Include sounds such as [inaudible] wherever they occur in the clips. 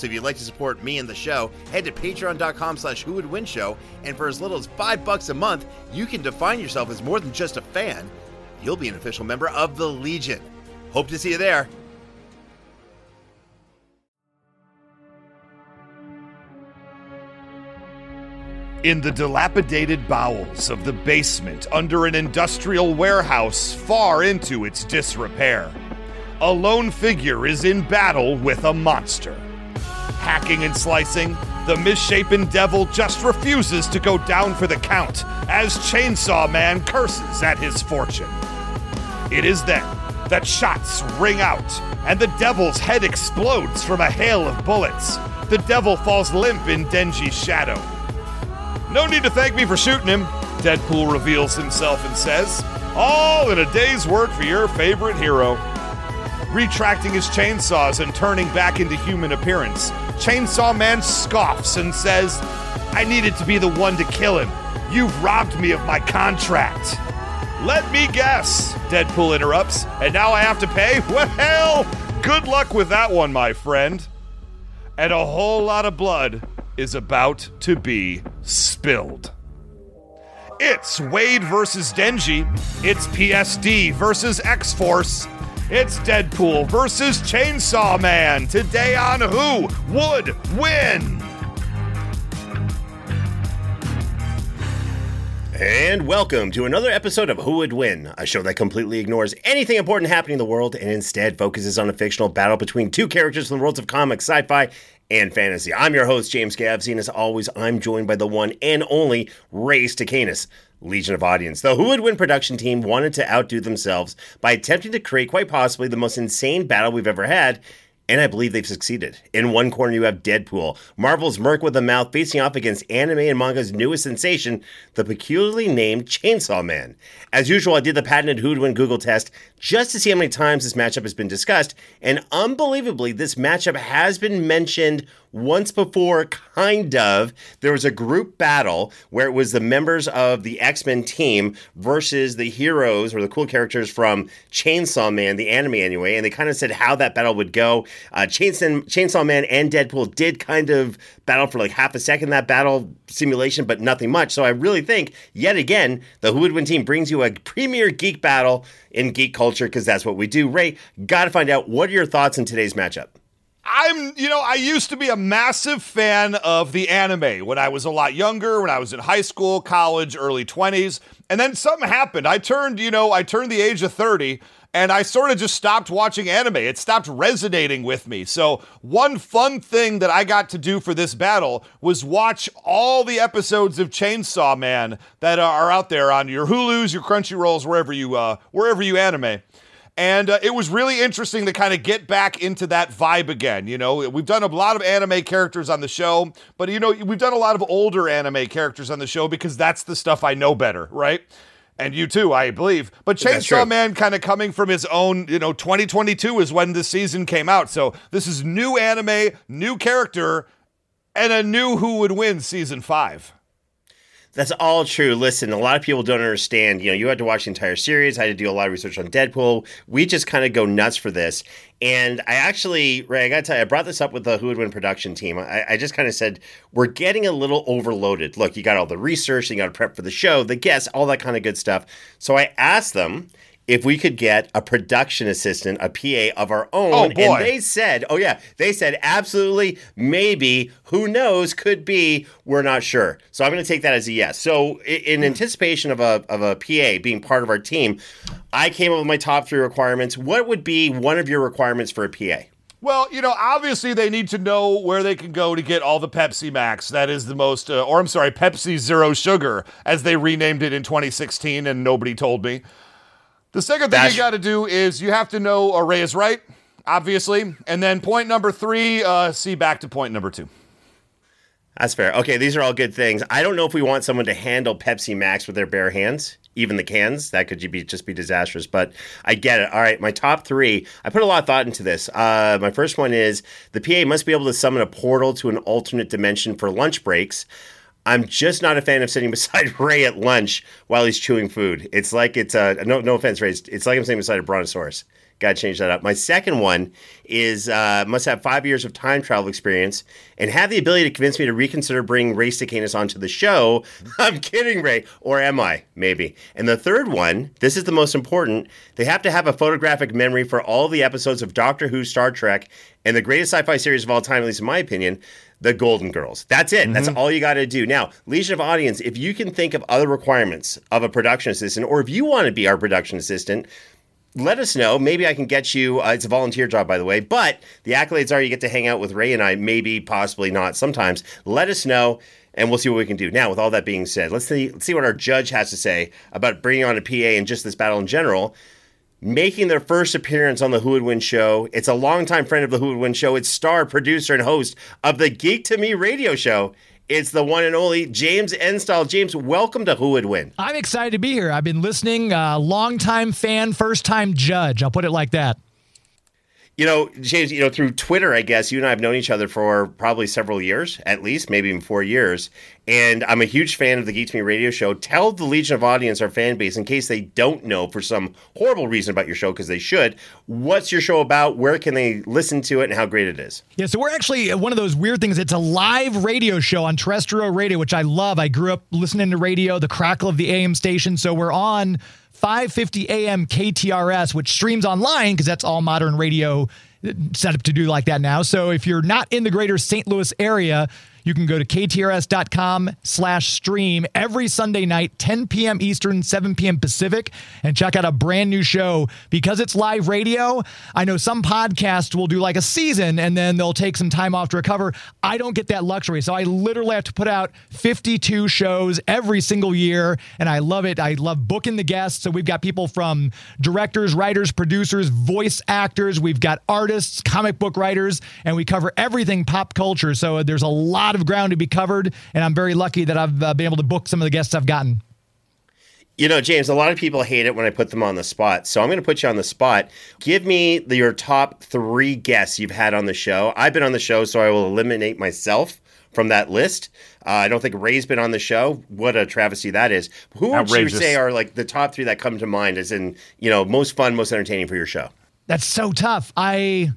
So if you'd like to support me and the show, head to patreon.com slash who would win show, and for as little as five bucks a month, you can define yourself as more than just a fan. You'll be an official member of the Legion. Hope to see you there. In the dilapidated bowels of the basement under an industrial warehouse far into its disrepair, a lone figure is in battle with a monster. Hacking and slicing, the misshapen devil just refuses to go down for the count as Chainsaw Man curses at his fortune. It is then that shots ring out and the devil's head explodes from a hail of bullets. The devil falls limp in Denji's shadow. No need to thank me for shooting him, Deadpool reveals himself and says, all in a day's work for your favorite hero. Retracting his chainsaws and turning back into human appearance, Chainsaw Man scoffs and says, I needed to be the one to kill him. You've robbed me of my contract. Let me guess, Deadpool interrupts, and now I have to pay? [laughs] Well, good luck with that one, my friend. And a whole lot of blood is about to be spilled. It's Wade versus Denji. It's PSD versus X Force. It's Deadpool versus Chainsaw Man. Today on Who Would Win? And welcome to another episode of Who Would Win, a show that completely ignores anything important happening in the world and instead focuses on a fictional battle between two characters from the worlds of comics, sci fi, and fantasy. I'm your host, James Gavsey, and as always, I'm joined by the one and only Ray Stakenas. Legion of Audience. The Who Would Win production team wanted to outdo themselves by attempting to create quite possibly the most insane battle we've ever had, and I believe they've succeeded. In one corner, you have Deadpool, Marvel's Merc with a mouth, facing off against anime and manga's newest sensation, the peculiarly named Chainsaw Man. As usual, I did the patented Who'd Win Google test just to see how many times this matchup has been discussed, and unbelievably, this matchup has been mentioned once before, kind of. There was a group battle where it was the members of the X Men team versus the heroes or the cool characters from Chainsaw Man, the anime anyway, and they kind of said how that battle would go. Uh, Chainsaw, Chainsaw Man and Deadpool did kind of battle for like half a second that battle simulation, but nothing much. So I really think, yet again, the Who Would Win team brings you a premier geek battle in geek culture because that's what we do. Ray, got to find out what are your thoughts in today's matchup? I'm, you know, I used to be a massive fan of the anime when I was a lot younger, when I was in high school, college, early 20s. And then something happened. I turned, you know, I turned the age of 30 and I sort of just stopped watching anime. It stopped resonating with me. So, one fun thing that I got to do for this battle was watch all the episodes of Chainsaw Man that are out there on your Hulu's, your Crunchyrolls, wherever you uh, wherever you anime. And uh, it was really interesting to kind of get back into that vibe again. You know, we've done a lot of anime characters on the show, but you know, we've done a lot of older anime characters on the show because that's the stuff I know better, right? and you too, I believe. But Chainsaw Man kind of coming from his own, you know, 2022 is when the season came out. So this is new anime, new character, and a new who would win season five. That's all true. Listen, a lot of people don't understand. You know, you had to watch the entire series. I had to do a lot of research on Deadpool. We just kind of go nuts for this. And I actually, Ray, I got to tell you, I brought this up with the Who Would Win production team. I, I just kind of said, we're getting a little overloaded. Look, you got all the research, you got to prep for the show, the guests, all that kind of good stuff. So I asked them, if we could get a production assistant, a PA of our own. Oh, boy. And they said, oh, yeah, they said absolutely, maybe, who knows, could be, we're not sure. So I'm going to take that as a yes. So in anticipation of a, of a PA being part of our team, I came up with my top three requirements. What would be one of your requirements for a PA? Well, you know, obviously they need to know where they can go to get all the Pepsi Max. That is the most, uh, or I'm sorry, Pepsi Zero Sugar, as they renamed it in 2016, and nobody told me. The second thing you got to do is you have to know a Ray is right, obviously. And then point number three, uh, see back to point number two. That's fair. Okay, these are all good things. I don't know if we want someone to handle Pepsi Max with their bare hands, even the cans. That could be just be disastrous. But I get it. All right, my top three. I put a lot of thought into this. Uh, my first one is the PA must be able to summon a portal to an alternate dimension for lunch breaks. I'm just not a fan of sitting [laughs] beside Ray at lunch while he's chewing food. It's like it's a no no offense, Ray. It's like I'm sitting beside a brontosaurus. Got to change that up. My second one is uh, must have five years of time travel experience and have the ability to convince me to reconsider bringing Ray Stakenas onto the show. [laughs] I'm kidding, Ray, or am I? Maybe. And the third one, this is the most important. They have to have a photographic memory for all the episodes of Doctor Who, Star Trek, and the greatest sci-fi series of all time, at least in my opinion the Golden Girls. That's it. Mm-hmm. That's all you got to do. Now, Legion of Audience, if you can think of other requirements of a production assistant, or if you want to be our production assistant, let us know. Maybe I can get you. Uh, it's a volunteer job, by the way, but the accolades are you get to hang out with Ray and I. Maybe, possibly not. Sometimes. Let us know, and we'll see what we can do. Now, with all that being said, let's see. Let's see what our judge has to say about bringing on a PA and just this battle in general making their first appearance on the Who Would Win show. It's a longtime friend of the Who Would Win show. It's star, producer, and host of the Geek to Me radio show. It's the one and only James Enstall. James, welcome to Who Would Win. I'm excited to be here. I've been listening, uh, longtime fan, first time judge. I'll put it like that. You know, James, you know, through Twitter, I guess you and I have known each other for probably several years, at least, maybe even four years. And I'm a huge fan of the Geek to Me radio show. Tell the Legion of Audience, our fan base, in case they don't know for some horrible reason about your show, because they should, what's your show about? Where can they listen to it and how great it is? Yeah, so we're actually uh, one of those weird things. It's a live radio show on terrestrial radio, which I love. I grew up listening to radio, the crackle of the AM station. So we're on 550 AM KTRS, which streams online because that's all modern radio set up to do like that now. So if you're not in the greater St. Louis area, you can go to ktrs.com slash stream every Sunday night, 10 p.m. Eastern, 7 p.m. Pacific, and check out a brand new show. Because it's live radio, I know some podcasts will do like a season and then they'll take some time off to recover. I don't get that luxury. So I literally have to put out 52 shows every single year, and I love it. I love booking the guests. So we've got people from directors, writers, producers, voice actors, we've got artists, comic book writers, and we cover everything pop culture. So there's a lot lot of ground to be covered, and I'm very lucky that I've uh, been able to book some of the guests I've gotten. You know, James, a lot of people hate it when I put them on the spot. So I'm going to put you on the spot. Give me the, your top three guests you've had on the show. I've been on the show, so I will eliminate myself from that list. Uh, I don't think Ray's been on the show. What a travesty that is. Who would you say are like the top three that come to mind as in, you know, most fun, most entertaining for your show? That's so tough. I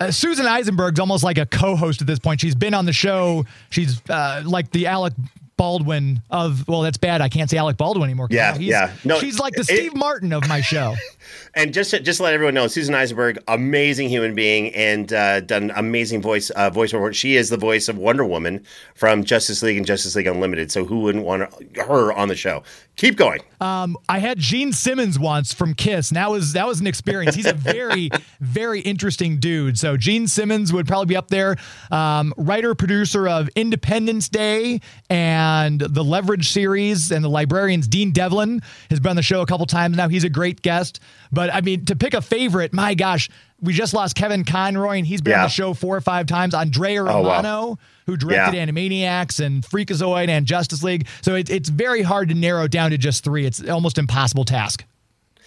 uh, Susan Eisenberg's almost like a co-host at this point. She's been on the show. She's uh, like the Alec Baldwin of well, that's bad. I can't say Alec Baldwin anymore. Yeah, yeah. No, she's like the it, Steve Martin of my show. [laughs] and just to, just to let everyone know, Susan Eisenberg, amazing human being, and uh, done amazing voice uh, voiceover. She is the voice of Wonder Woman from Justice League and Justice League Unlimited. So who wouldn't want her on the show? Keep going. Um, I had Gene Simmons once from Kiss, that was that was an experience. He's a [laughs] very very interesting dude. So Gene Simmons would probably be up there. Um, writer producer of Independence Day and the Leverage series, and the librarians. Dean Devlin has been on the show a couple times now. He's a great guest. But I mean, to pick a favorite, my gosh, we just lost Kevin Conroy, and he's been yeah. on the show four or five times. Andrea Romano, oh, wow. Who directed yeah. Animaniacs and Freakazoid and Justice League. So it, it's very hard to narrow down to just three. It's almost impossible task.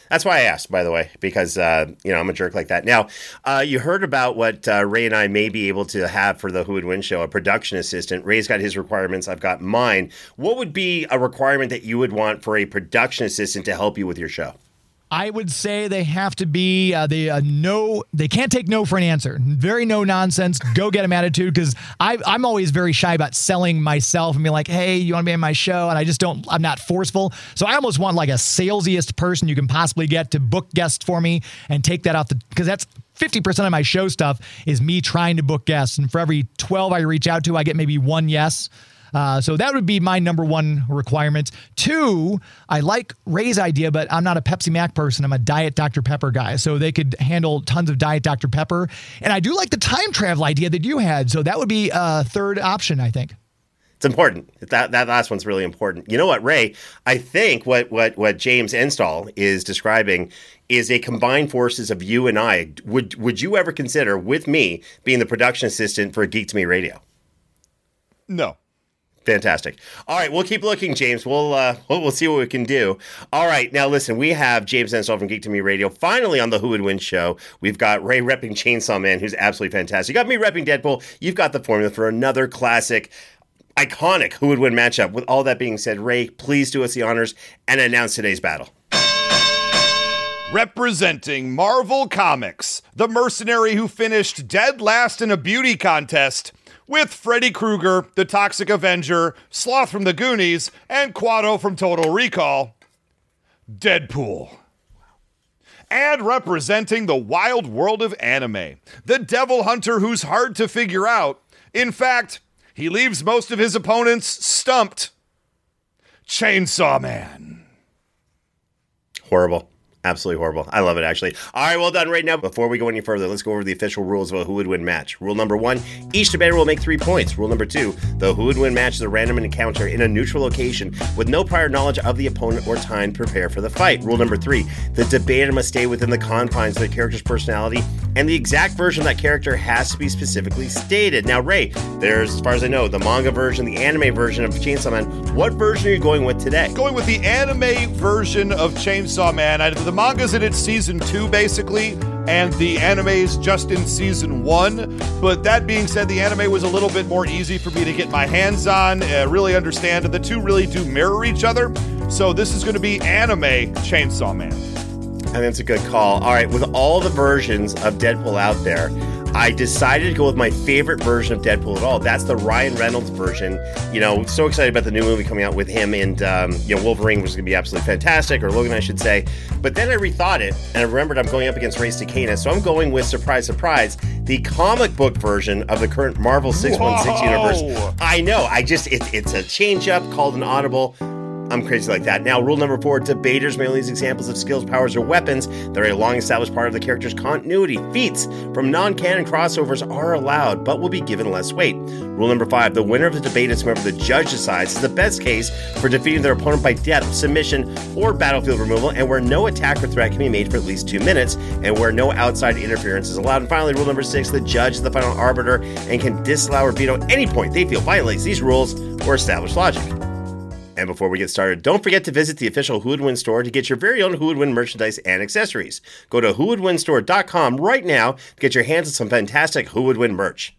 That's why I asked, by the way, because uh, you know I'm a jerk like that. Now, uh, you heard about what uh, Ray and I may be able to have for the Who Would Win show, a production assistant. Ray's got his requirements, I've got mine. What would be a requirement that you would want for a production assistant to help you with your show? I would say they have to be uh, they uh, no they can't take no for an answer. Very no nonsense. Go get them attitude because I'm always very shy about selling myself and being like, hey, you want to be on my show? And I just don't. I'm not forceful. So I almost want like a salesiest person you can possibly get to book guests for me and take that off the because that's 50% of my show stuff is me trying to book guests. And for every 12 I reach out to, I get maybe one yes. Uh, so that would be my number one requirement. Two, I like Ray's idea, but I'm not a Pepsi Max person. I'm a Diet Dr. Pepper guy. So they could handle tons of Diet Dr. Pepper. And I do like the time travel idea that you had. So that would be a third option, I think. It's important. That that last one's really important. You know what, Ray? I think what what what James Enstall is describing is a combined forces of you and I. Would would you ever consider with me being the production assistant for Geek to Me Radio? No. Fantastic. All right, we'll keep looking, James. We'll uh, we'll, see what we can do. All right, now listen, we have James Enstall from Geek to Me Radio finally on the Who Would Win show. We've got Ray repping Chainsaw Man, who's absolutely fantastic. You got me repping Deadpool. You've got the formula for another classic, iconic Who Would Win matchup. With all that being said, Ray, please do us the honors and announce today's battle. Representing Marvel Comics, the mercenary who finished dead last in a beauty contest with Freddy Krueger, the Toxic Avenger, Sloth from the Goonies, and Kuato from Total Recall, Deadpool. And representing the wild world of anime, the devil hunter who's hard to figure out. In fact, he leaves most of his opponents stumped. Chainsaw Man. Horrible. Absolutely horrible. I love it, actually. All right, well done right now. Before we go any further, let's go over the official rules of a who would win match. Rule number one each debater will make three points. Rule number two the who would win match is a random encounter in a neutral location with no prior knowledge of the opponent or time to prepare for the fight. Rule number three the debater must stay within the confines of the character's personality, and the exact version of that character has to be specifically stated. Now, Ray, there's, as far as I know, the manga version, the anime version of Chainsaw Man. What version are you going with today? Going with the anime version of Chainsaw Man. I, the manga's in its season two, basically, and the anime's just in season one. But that being said, the anime was a little bit more easy for me to get my hands on, uh, really understand, and the two really do mirror each other. So this is going to be anime Chainsaw Man. Think it's a good call. All right, with all the versions of Deadpool out there, I decided to go with my favorite version of Deadpool at all. That's the Ryan Reynolds version. You know, so excited about the new movie coming out with him and um, you know Wolverine was going to be absolutely fantastic, or Logan, I should say. But then I rethought it and I remembered I'm going up against Ray Cana, so I'm going with surprise, surprise, the comic book version of the current Marvel 616 Whoa. universe. I know. I just it's it's a change up called an audible. I'm crazy like that. Now, rule number four debaters may only use examples of skills, powers, or weapons that are a long established part of the character's continuity. Feats from non canon crossovers are allowed, but will be given less weight. Rule number five the winner of the debate is whoever the judge decides is the best case for defeating their opponent by death, submission, or battlefield removal, and where no attack or threat can be made for at least two minutes, and where no outside interference is allowed. And finally, rule number six the judge is the final arbiter and can disallow or veto any point they feel violates these rules or established logic. And before we get started, don't forget to visit the official Who Would Win store to get your very own Who Would Win merchandise and accessories. Go to whowouldwinstore.com right now to get your hands on some fantastic Who Would Win merch.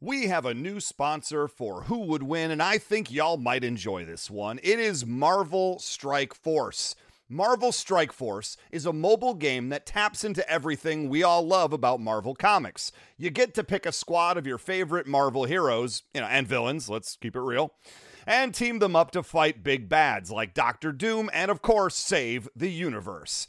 We have a new sponsor for Who Would Win, and I think y'all might enjoy this one. It is Marvel Strike Force. Marvel Strike Force is a mobile game that taps into everything we all love about Marvel Comics. You get to pick a squad of your favorite Marvel heroes, you know, and villains, let's keep it real, and team them up to fight big bads like Doctor Doom and, of course, save the universe.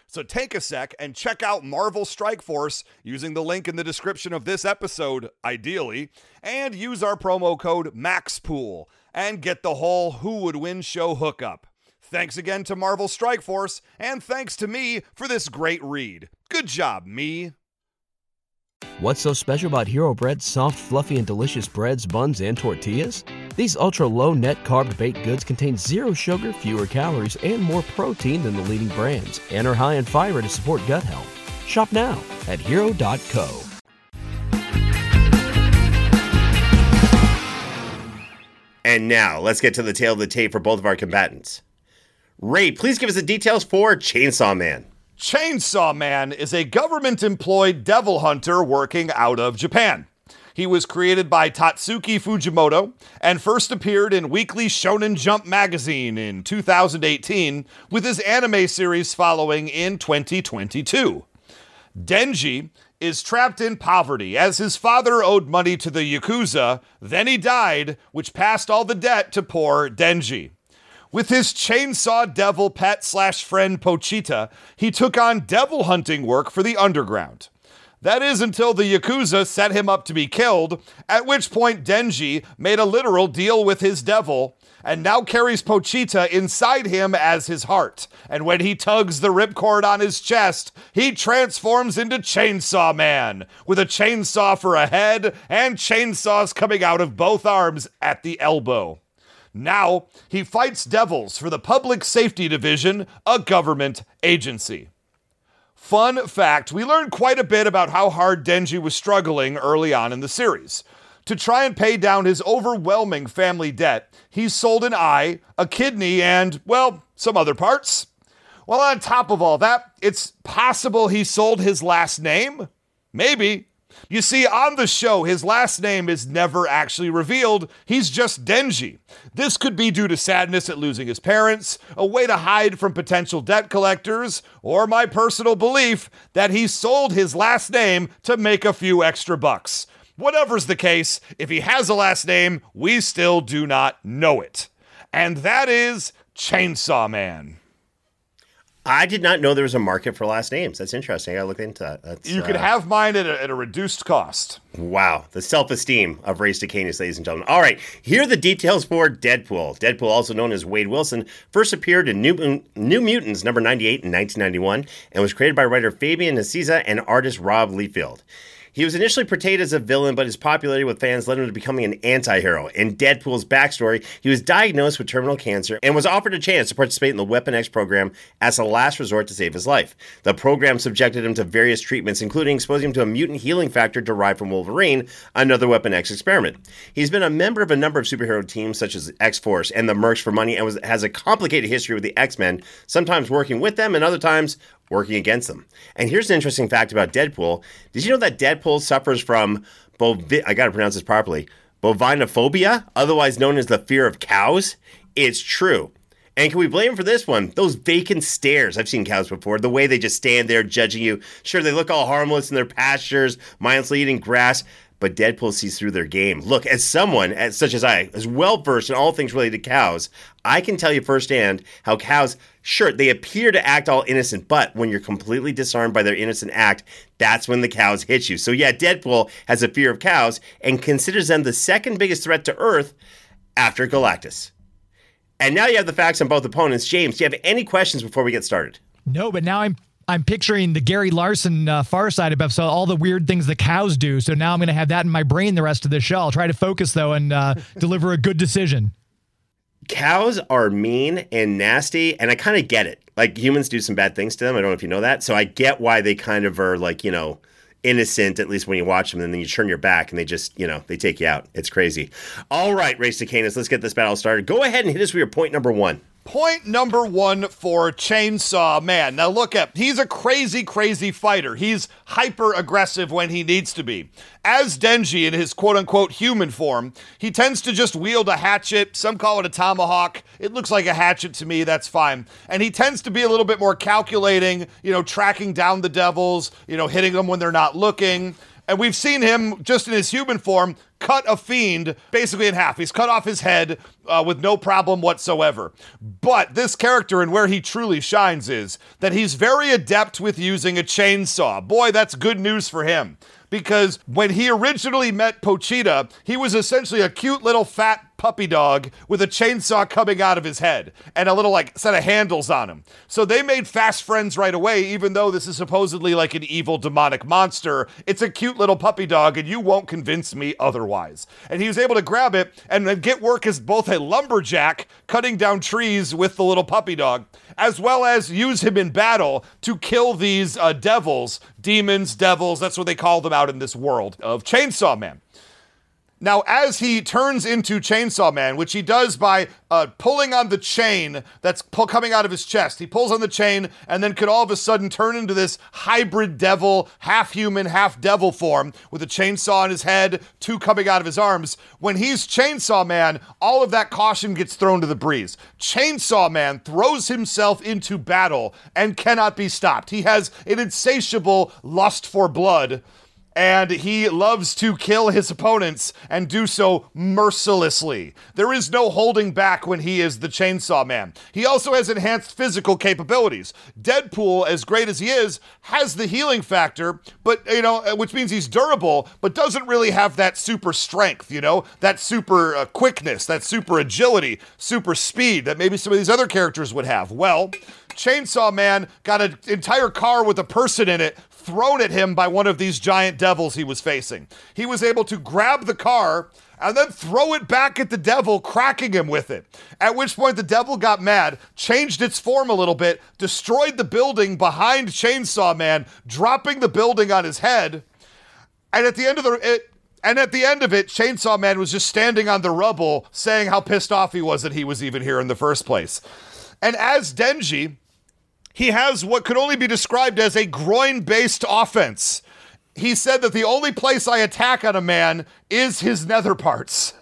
So take a sec and check out Marvel Strike Force using the link in the description of this episode, ideally, and use our promo code MAXPOOL and get the whole Who Would Win show hookup. Thanks again to Marvel Strike Force, and thanks to me for this great read. Good job, me. What's so special about Hero Bread's soft, fluffy, and delicious breads, buns, and tortillas? These ultra low net carb baked goods contain zero sugar, fewer calories, and more protein than the leading brands, and are high in fiber to support gut health. Shop now at hero.co. And now, let's get to the tail of the tape for both of our combatants. Ray, please give us the details for Chainsaw Man. Chainsaw Man is a government employed devil hunter working out of Japan. He was created by Tatsuki Fujimoto and first appeared in Weekly Shonen Jump magazine in 2018, with his anime series following in 2022. Denji is trapped in poverty as his father owed money to the Yakuza, then he died, which passed all the debt to poor Denji. With his chainsaw devil pet slash friend Pochita, he took on devil hunting work for the underground. That is until the Yakuza set him up to be killed, at which point Denji made a literal deal with his devil and now carries Pochita inside him as his heart. And when he tugs the ripcord on his chest, he transforms into Chainsaw Man, with a chainsaw for a head and chainsaws coming out of both arms at the elbow. Now, he fights devils for the Public Safety Division, a government agency. Fun fact we learned quite a bit about how hard Denji was struggling early on in the series. To try and pay down his overwhelming family debt, he sold an eye, a kidney, and, well, some other parts. Well, on top of all that, it's possible he sold his last name? Maybe. You see, on the show, his last name is never actually revealed. He's just Denji. This could be due to sadness at losing his parents, a way to hide from potential debt collectors, or my personal belief that he sold his last name to make a few extra bucks. Whatever's the case, if he has a last name, we still do not know it. And that is Chainsaw Man. I did not know there was a market for last names. That's interesting. I gotta look into that. That's, You could uh, have mine at a, at a reduced cost. Wow, the self-esteem of Ray Stakenas, ladies and gentlemen. All right, here are the details for Deadpool. Deadpool, also known as Wade Wilson, first appeared in New, New Mutants number 98 in 1991 and was created by writer Fabian Nicieza and artist Rob Liefeld. He was initially portrayed as a villain, but his popularity with fans led him to becoming an anti hero. In Deadpool's backstory, he was diagnosed with terminal cancer and was offered a chance to participate in the Weapon X program as a last resort to save his life. The program subjected him to various treatments, including exposing him to a mutant healing factor derived from Wolverine, another Weapon X experiment. He's been a member of a number of superhero teams, such as X Force and the Mercs for Money, and was, has a complicated history with the X Men, sometimes working with them and other times working against them. And here's an interesting fact about Deadpool. Did you know that Deadpool suffers from bovi- I got to pronounce this properly. Bovinophobia, otherwise known as the fear of cows? It's true. And can we blame him for this one? Those vacant stares. I've seen cows before. The way they just stand there judging you. Sure, they look all harmless in their pastures, mindlessly eating grass, but Deadpool sees through their game. Look, as someone as such as I, as well versed in all things related to cows, I can tell you firsthand how cows, sure, they appear to act all innocent, but when you're completely disarmed by their innocent act, that's when the cows hit you. So yeah, Deadpool has a fear of cows and considers them the second biggest threat to Earth after Galactus. And now you have the facts on both opponents. James, do you have any questions before we get started? No, but now I'm I'm picturing the Gary Larson uh, Far Side episode, all the weird things the cows do. So now I'm going to have that in my brain the rest of the show. I'll try to focus though and uh, [laughs] deliver a good decision. Cows are mean and nasty, and I kind of get it. Like humans do some bad things to them. I don't know if you know that. So I get why they kind of are like, you know, innocent, at least when you watch them, and then you turn your back and they just, you know, they take you out. It's crazy. All right, Ray Stakenas, let's get this battle started. Go ahead and hit us with your point number one. Point number one for Chainsaw Man. Now, look at he's a crazy, crazy fighter. He's hyper aggressive when he needs to be. As Denji in his quote unquote human form, he tends to just wield a hatchet. Some call it a tomahawk. It looks like a hatchet to me. That's fine. And he tends to be a little bit more calculating, you know, tracking down the devils, you know, hitting them when they're not looking. And we've seen him just in his human form cut a fiend basically in half. He's cut off his head uh, with no problem whatsoever. But this character and where he truly shines is that he's very adept with using a chainsaw. Boy, that's good news for him because when he originally met Pochita, he was essentially a cute little fat puppy dog with a chainsaw coming out of his head and a little like set of handles on him. So they made fast friends right away, even though this is supposedly like an evil demonic monster. It's a cute little puppy dog, and you won't convince me otherwise. And he was able to grab it and then get work as both a lumberjack cutting down trees with the little puppy dog, as well as use him in battle to kill these uh, devils, demons, devils. That's what they call them out in this world of Chainsaw Man. Now, as he turns into Chainsaw Man, which he does by uh, pulling on the chain that's pull- coming out of his chest, he pulls on the chain and then could all of a sudden turn into this hybrid devil, half human, half devil form with a chainsaw in his head, two coming out of his arms. When he's Chainsaw Man, all of that caution gets thrown to the breeze. Chainsaw Man throws himself into battle and cannot be stopped. He has an insatiable lust for blood and he loves to kill his opponents and do so mercilessly. There is no holding back when he is the Chainsaw Man. He also has enhanced physical capabilities. Deadpool, as great as he is, has the healing factor, but you know, uh, which means he's durable, but doesn't really have that super strength, you know, that super uh, quickness, that super agility, super speed that maybe some of these other characters would have. Well, Chainsaw Man got an entire car with a person in it thrown at him by one of these giant devils he was facing. He was able to grab the car and then throw it back at the devil, cracking him with it. At which point the devil got mad, changed its form a little bit, destroyed the building behind Chainsaw Man, dropping the building on his head. And at the end of the it, and at the end of it, Chainsaw Man was just standing on the rubble saying how pissed off he was that he was even here in the first place. And as Denji, he has what could only be described as a groin based offense. He said that the only place I attack on a man is his nether parts.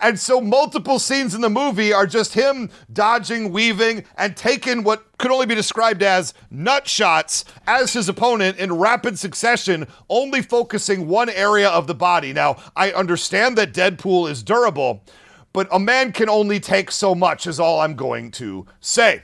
And so multiple scenes in the movie are just him dodging, weaving, and taking what could only be described as nut shots as his opponent in rapid succession, only focusing one area of the body. Now, I understand that Deadpool is durable, but a man can only take so much, is all I'm going to say.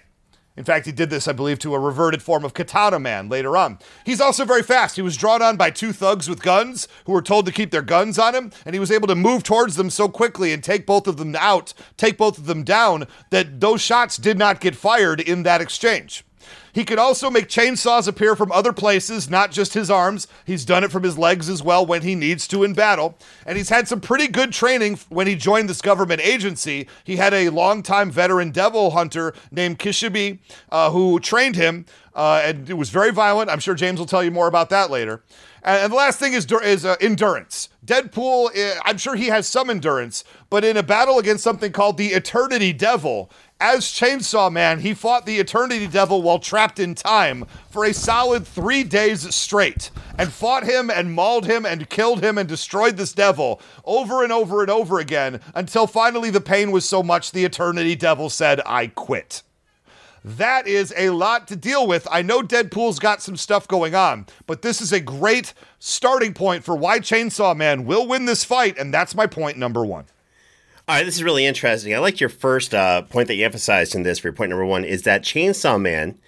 In fact, he did this, I believe, to a reverted form of Katana Man later on. He's also very fast. He was drawn on by two thugs with guns who were told to keep their guns on him, and he was able to move towards them so quickly and take both of them out, take both of them down, that those shots did not get fired in that exchange. He can also make chainsaws appear from other places, not just his arms. He's done it from his legs as well when he needs to in battle. And he's had some pretty good training when he joined this government agency. He had a longtime veteran devil hunter named Kishibe uh, who trained him, uh, and it was very violent. I'm sure James will tell you more about that later. And the last thing is, is uh, endurance. Deadpool, eh, I'm sure he has some endurance, but in a battle against something called the Eternity Devil, as Chainsaw Man, he fought the Eternity Devil while trapped in time for a solid three days straight and fought him and mauled him and killed him and destroyed this devil over and over and over again until finally the pain was so much the Eternity Devil said, I quit. That is a lot to deal with. I know Deadpool's got some stuff going on, but this is a great starting point for why Chainsaw Man will win this fight, and that's my point number one. All right, this is really interesting. I like your first uh, point that you emphasized in this for your point number one is that Chainsaw Man,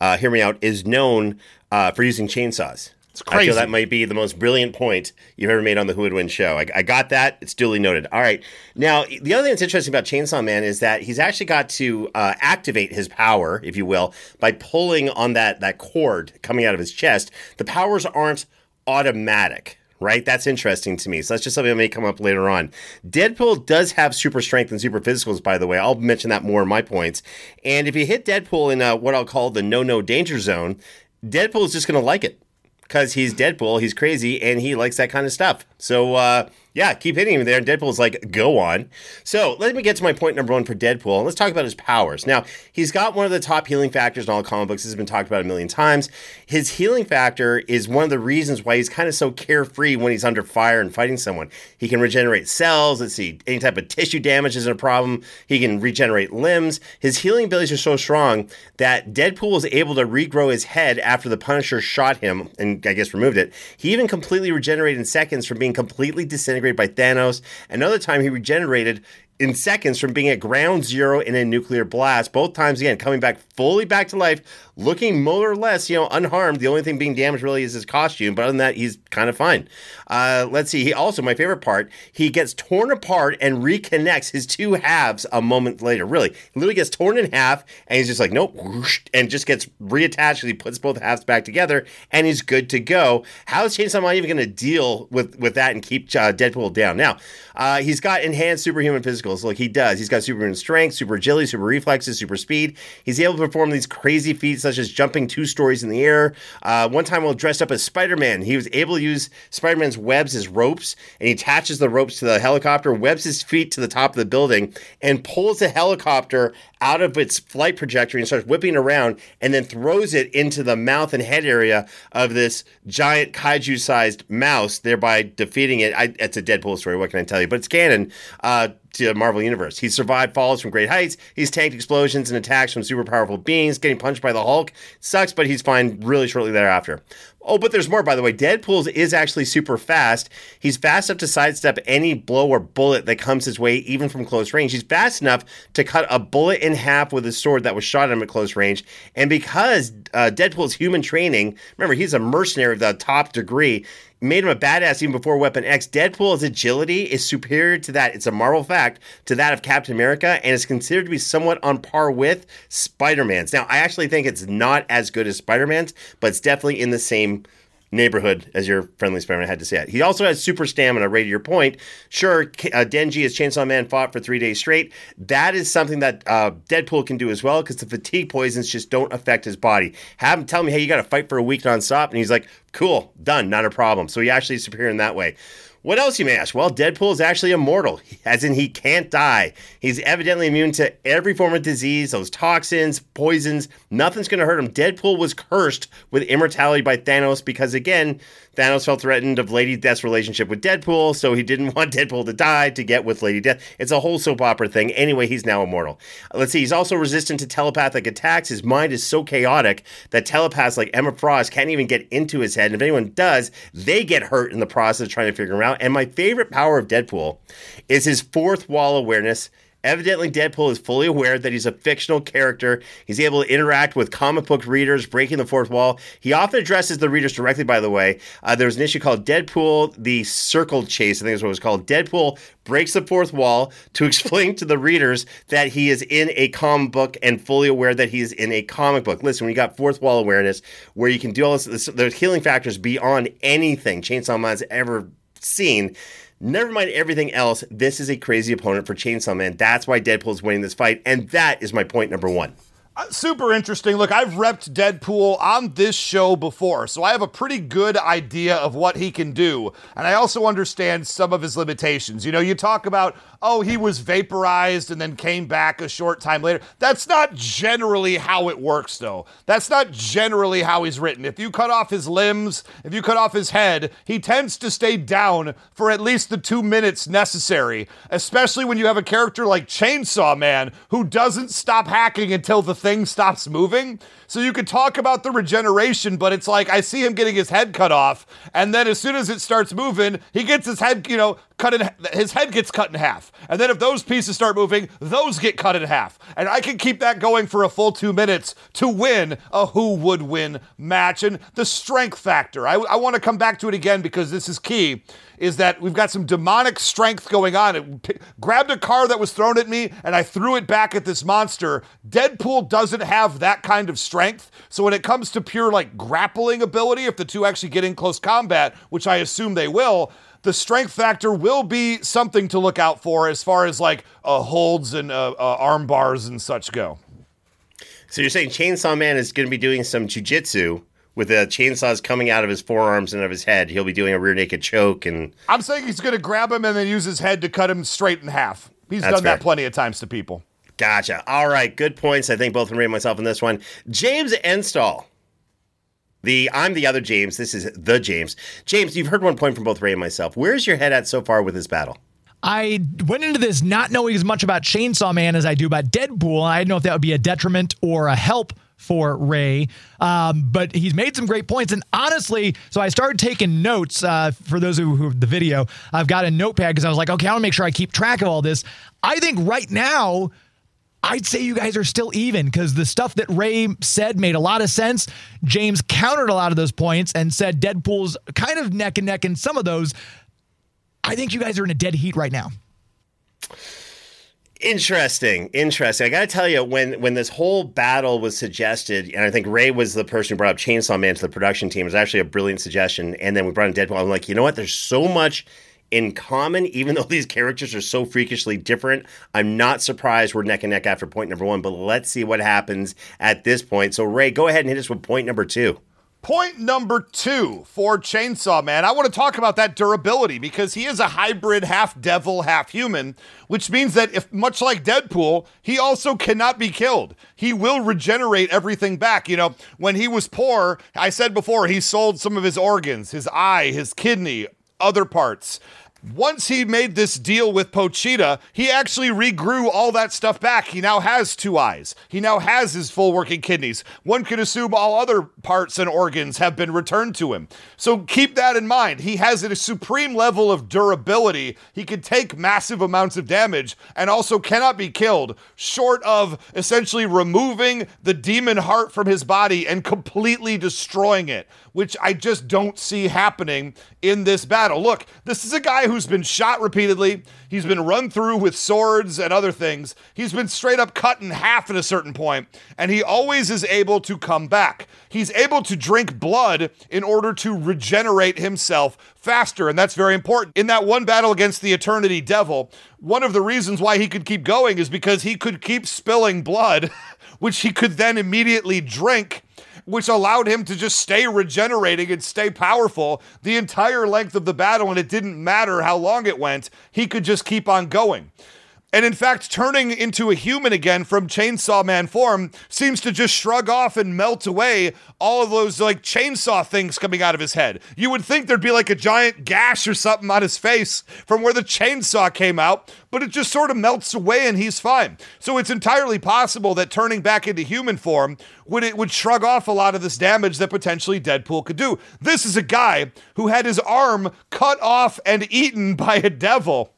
uh, hear me out, is known uh, for using chainsaws. It's crazy. I feel that might be the most brilliant point you've ever made on the Who Would Win show. I, I, got that. It's duly noted. All right. Now, the other thing that's interesting about Chainsaw Man is that he's actually got to uh, activate his power, if you will, by pulling on that, that cord coming out of his chest. The powers aren't automatic right? That's interesting to me. So that's just something that may come up later on. Deadpool does have super strength and super physicals, by the way. I'll mention that more in my points. And if you hit Deadpool in uh, what I'll call the no no danger zone, Deadpool is just going to like it because he's Deadpool, he's crazy, and he likes that kind of stuff. So, uh, yeah, keep hitting him there. And Deadpool's like, go on. So let me get to my point number one for Deadpool. Let's talk about his powers. Now, he's got one of the top healing factors in all comic books. This has been talked about a million times. His healing factor is one of the reasons why he's kind of so carefree when he's under fire and fighting someone. He can regenerate cells. Let's see, any type of tissue damage isn't a problem. He can regenerate limbs. His healing abilities are so strong that Deadpool was able to regrow his head after the Punisher shot him and I guess removed it. He even completely regenerated in seconds from being completely disintegrated by Thanos. Another time he regenerated in seconds from being at ground zero in a nuclear blast. Both times again coming back fully back to life, looking more or less, you know, unharmed. The only thing being damaged really is his costume, but other than that, he's kind of fine. Uh, let's see. He also, my favorite part, he gets torn apart and reconnects his two halves a moment later. Really, he literally gets torn in half, and he's just like, nope, whoosh, and just gets reattached. And he puts both halves back together, and he's good to go. How is Chainsaw Man even going to deal with with that and keep uh, Deadpool down? Now, uh, he's got enhanced superhuman physicals. Like he does. He's got superhuman strength, super agility, super reflexes, super speed. He's able to perform these crazy feats such as jumping two stories in the air. Uh, one time, while dressed up as Spider Man, he was able to use Spider Man's webs his ropes, and he attaches the ropes to the helicopter, webs his feet to the top of the building, and pulls the helicopter out of its flight trajectory and starts whipping around, and then throws it into the mouth and head area of this giant kaiju sized mouse, thereby defeating it. I, it's a Deadpool story. What can I tell you? But it's canon. Uh, to Marvel Universe. He's survived falls from great heights. He's tanked explosions and attacks from super powerful beings, getting punched by the Hulk. Sucks, but he's fine really shortly thereafter. Oh, but there's more, by the way. Deadpool is actually super fast. He's fast enough to sidestep any blow or bullet that comes his way, even from close range. He's fast enough to cut a bullet in half with his sword that was shot at him at close range. And because uh, Deadpool's human training, remember, he's a mercenary of the top degree, made him a badass even before Weapon X. Deadpool's agility is superior to that. It's a Marvel fact to that of Captain America, and is considered to be somewhat on par with Spider Man's. Now, I actually think it's not as good as Spider Man's, but it's definitely in the same neighborhood, as your friendly Spider-Man had to say it. He also has super stamina, right to your point. Sure, uh, Denji as Chainsaw Man fought for three days straight. That is something that uh, Deadpool can do as well because the fatigue poisons just don't affect his body. Have him tell me, hey, you got to fight for a week nonstop, and he's like, cool, done, not a problem. So he actually is superior in that way. What else, you may ask? Well, Deadpool is actually immortal, as in he can't die. He's evidently immune to every form of disease, those toxins, poisons. Nothing's going to hurt him. Deadpool was cursed with immortality by Thanos because, again, Thanos felt threatened of Lady Death's relationship with Deadpool, so he didn't [laughs] want Deadpool to die to get with Lady Death. It's a whole soap opera thing. Anyway, he's now immortal. Uh, let's see, he's also resistant to telepathic attacks. His mind is so chaotic that telepaths like Emma Frost can't even get into his head. And if anyone does, they get hurt in the process of trying to figure him out. And my favorite power of Deadpool is his fourth wall awareness Evidently, Deadpool is fully aware that he's a fictional character. He's able to interact with comic book readers, breaking the fourth wall. He often addresses the readers directly, by the way. Uh, there was an issue called Deadpool, the Circle Chase, I think is what it was called. Deadpool breaks the fourth wall to [laughs] explain to the readers that he is in a comic book and fully aware that he's in a comic book. Listen, when you got fourth wall awareness, where you can do all this, this healing factors beyond anything Chainsaw Man's ever seen Never mind everything else, this is a crazy opponent for Chainsaw Man. That's why Deadpool is winning this fight, and that is my point number one. Uh, super interesting. Look, I've repped Deadpool on this show before, so I have a pretty good idea of what he can do. And I also understand some of his limitations. You know, you talk about, oh, he was vaporized and then came back a short time later. That's not generally how it works, though. That's not generally how he's written. If you cut off his limbs, if you cut off his head, he tends to stay down for at least the two minutes necessary, especially when you have a character like Chainsaw Man who doesn't stop hacking until the thing stops moving. So you could talk about the regeneration, but it's like I see him getting his head cut off, and then as soon as it starts moving, he gets his head, you know, cut in his head gets cut in half. And then if those pieces start moving, those get cut in half. And I can keep that going for a full 2 minutes to win a who would win match and the strength factor. I, I want to come back to it again because this is key is that we've got some demonic strength going on. It p- grabbed a car that was thrown at me and I threw it back at this monster. Deadpool doesn't have that kind of strength. So when it comes to pure like grappling ability, if the two actually get in close combat, which I assume they will, the strength factor will be something to look out for as far as like uh, holds and uh, uh, arm bars and such go. So you're saying Chainsaw Man is going to be doing some jujitsu with the chainsaws coming out of his forearms and of his head. He'll be doing a rear naked choke, and I'm saying he's going to grab him and then use his head to cut him straight in half. He's That's done fair. that plenty of times to people. gotcha. All right, good points. I think both Ray and myself in this one. James Enstall. The I'm the other James. This is the James. James, you've heard one point from both Ray and myself. Where's your head at so far with this battle? I went into this not knowing as much about Chainsaw Man as I do about Deadpool. I didn't know if that would be a detriment or a help for Ray, um, but he's made some great points. And honestly, so I started taking notes uh, for those who, who the video. I've got a notepad because I was like, okay, I want to make sure I keep track of all this. I think right now. I'd say you guys are still even because the stuff that Ray said made a lot of sense. James countered a lot of those points and said Deadpool's kind of neck and neck in some of those. I think you guys are in a dead heat right now. Interesting, interesting. I got to tell you, when when this whole battle was suggested, and I think Ray was the person who brought up Chainsaw Man to the production team. It was actually a brilliant suggestion. And then we brought in Deadpool. I'm like, you know what? There's so much in common, even [laughs] though these characters are so freakishly different. I'm not surprised we're neck and neck after point number one. But let's see what happens at this point. So Ray, go ahead and hit us with point number two. Point number two for Chainsaw Man. I want to talk about that durability because he is a hybrid, half devil, half human, which means that if, much like Deadpool, he also cannot be killed. He will regenerate everything back. You know, when he was poor, I said before, he sold some of his organs, his eye, his kidney, other parts. Once he made this deal with Pochita, he actually regrew all that stuff back. He now has two eyes. He now has his full working kidneys. One could assume all other parts and organs have been returned to him. So keep that in mind. He has a supreme level of durability. He can take massive amounts of damage and also cannot be killed, short of essentially removing the demon heart from his body and completely destroying it, which I just don't see happening in this battle. Look, this is a guy who's been shot repeatedly. He's been run through with swords and other things. He's been straight up cut in half at a certain point, and he always is able to come back. He's able to drink blood in order to regenerate himself faster, and that's very important. In that one battle against the Eternity Devil, one of the reasons why he could keep going is because he could keep spilling blood, [laughs] which he could then immediately drink which allowed him to just stay regenerating and stay powerful the entire length of the battle. And it didn't matter how long it went, he could just keep on going. And in fact, turning into a human again from Chainsaw Man form seems to just shrug off and melt away all of those like chainsaw things coming out of his head. You would think there'd be like a giant gash or something on his face from where the chainsaw came out, but it just sort of melts away and he's fine. So it's entirely possible that turning back into human form would it would shrug off a lot of this damage that potentially Deadpool could do. This is a guy who had his arm cut off and eaten by a devil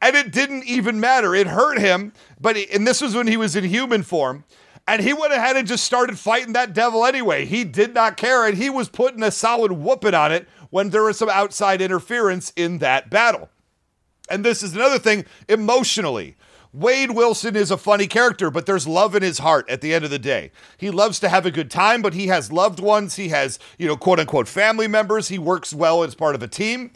and it didn't even matter. It hurt him, but and this was when he was in human form. And he went ahead and just started fighting that devil anyway. He did not care, and he was putting a solid whooping on it when there was some outside interference in that battle. And this is another thing emotionally. Wade Wilson is a funny character, but there's love in his heart at the end of the day. He loves to have a good time, but he has loved ones. He has, you know, quote unquote family members. He works well as part of a team.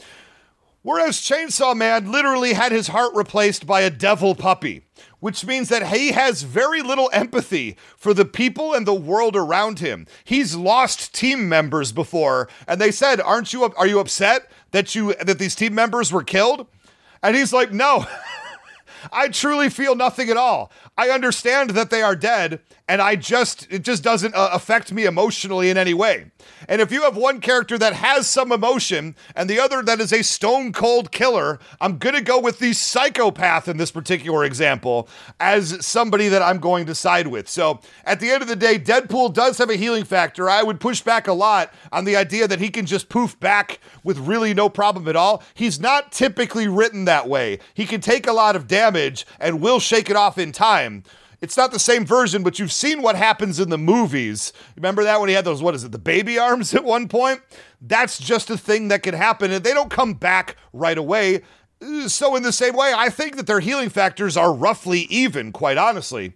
Whereas Chainsaw Man literally had his heart replaced by a devil puppy, which means that he has very little empathy for the people and the world around him. He's lost team members before, and they said, "Aren't you? Are you upset that you that these team members were killed?" And he's like, "No." [laughs] I truly feel nothing at all. I understand that they are dead, and I just, it just doesn't uh, affect me emotionally in any way. And if you have one character that has some emotion and the other that is a stone cold killer, I'm going to go with the psychopath in this particular example as somebody that I'm going to side with. So at the end of the day, Deadpool does have a healing factor. I would push back a lot on the idea that he can just poof back with really no problem at all. He's not typically written that way. He can take a lot of damage and will shake it off in time. It's not the same version, but you've seen what happens in the movies. Remember that when he had those, what is it, the baby arms [laughs] at one point? That's just a thing that can happen, and they don't come back right away. So, in the same way, I think that their healing factors are roughly even, quite honestly.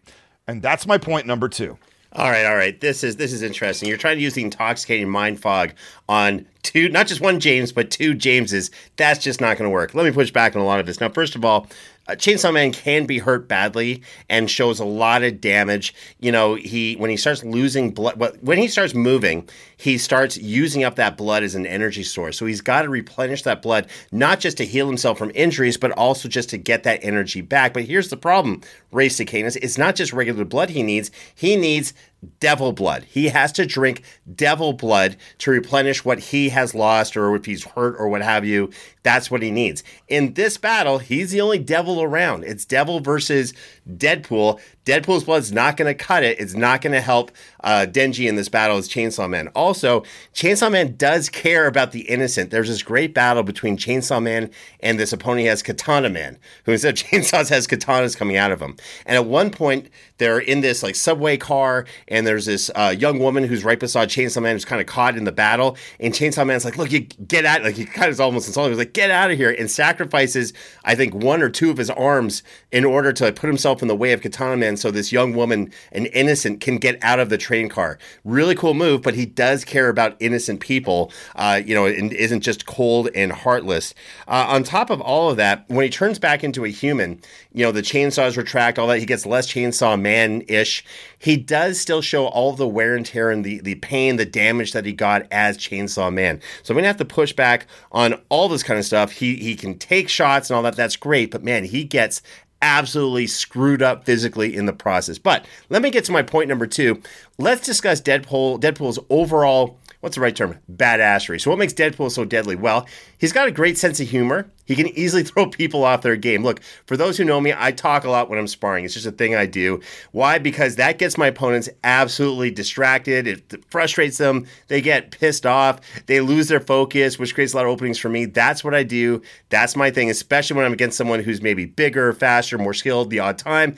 And that's my point number two. All right, all right. This is this is interesting. You're trying to use the intoxicating mind fog on two, not just one James, but two Jameses. That's just not going to work. Let me push back on a lot of this. Now, first of all, uh, Chainsaw Man can be hurt badly and shows a lot of damage. You know, he when he starts losing blood, when he starts moving, he starts using up that blood as an energy source. So he's got to replenish that blood, not just to heal himself from injuries, but also just to get that energy back. But here's the problem, Ray Stakenas. It's not just regular blood he needs. He needs devil blood. He has to drink devil blood to replenish what he has lost or if he's hurt or what have you. That's what he needs. In this battle, he's the only devil around. It's devil versus Deadpool. Deadpool's blood's not going to cut it. It's not going to help uh, Denji in this battle as Chainsaw Man. Also, Chainsaw Man does care about the innocent. There's this great battle between Chainsaw Man and this opponent he has Katana Man, who instead of [laughs] chainsaws has katanas coming out of him. And at one point, they're in this like subway car, and there's this uh, young woman who's right beside Chainsaw Man who's kind of caught in the battle. And Chainsaw Man's like, "Look, you get out!" Like he kind of almost insulting. He's like, "Get out of here!" and sacrifices, I think, one or two of his arms in order to put himself in the way of Katana Man, so this young woman, an innocent, can get out of the train car. Really cool move, but he does care about innocent people. Uh, you know, and isn't just cold and heartless. Uh, on top of all of that, when he turns back into a human, you know, the chainsaws retract, all that. He gets less chainsaw man ish. He does still show all the wear and tear and the, the pain, the damage that he got as Chainsaw Man. So I'm gonna have to push back on all this kind of stuff. He he can take shots and all that. That's great, but man, he gets absolutely screwed up physically in the process. But let me get to my point number two. Let's discuss Deadpool Deadpool's overall what's the right term? Badassery. So what makes Deadpool so deadly? Well, he's got a great sense of humor. He can easily [laughs] throw people off their game. Look, for those who know me, I talk a lot when I'm sparring. It's just a thing I do. Why? Because that gets my opponents absolutely distracted. It frustrates them. They get pissed off. They lose their focus, which creates a lot of openings for me. That's what I do. That's my thing, especially when I'm against someone who's maybe bigger, faster, more skilled the odd time.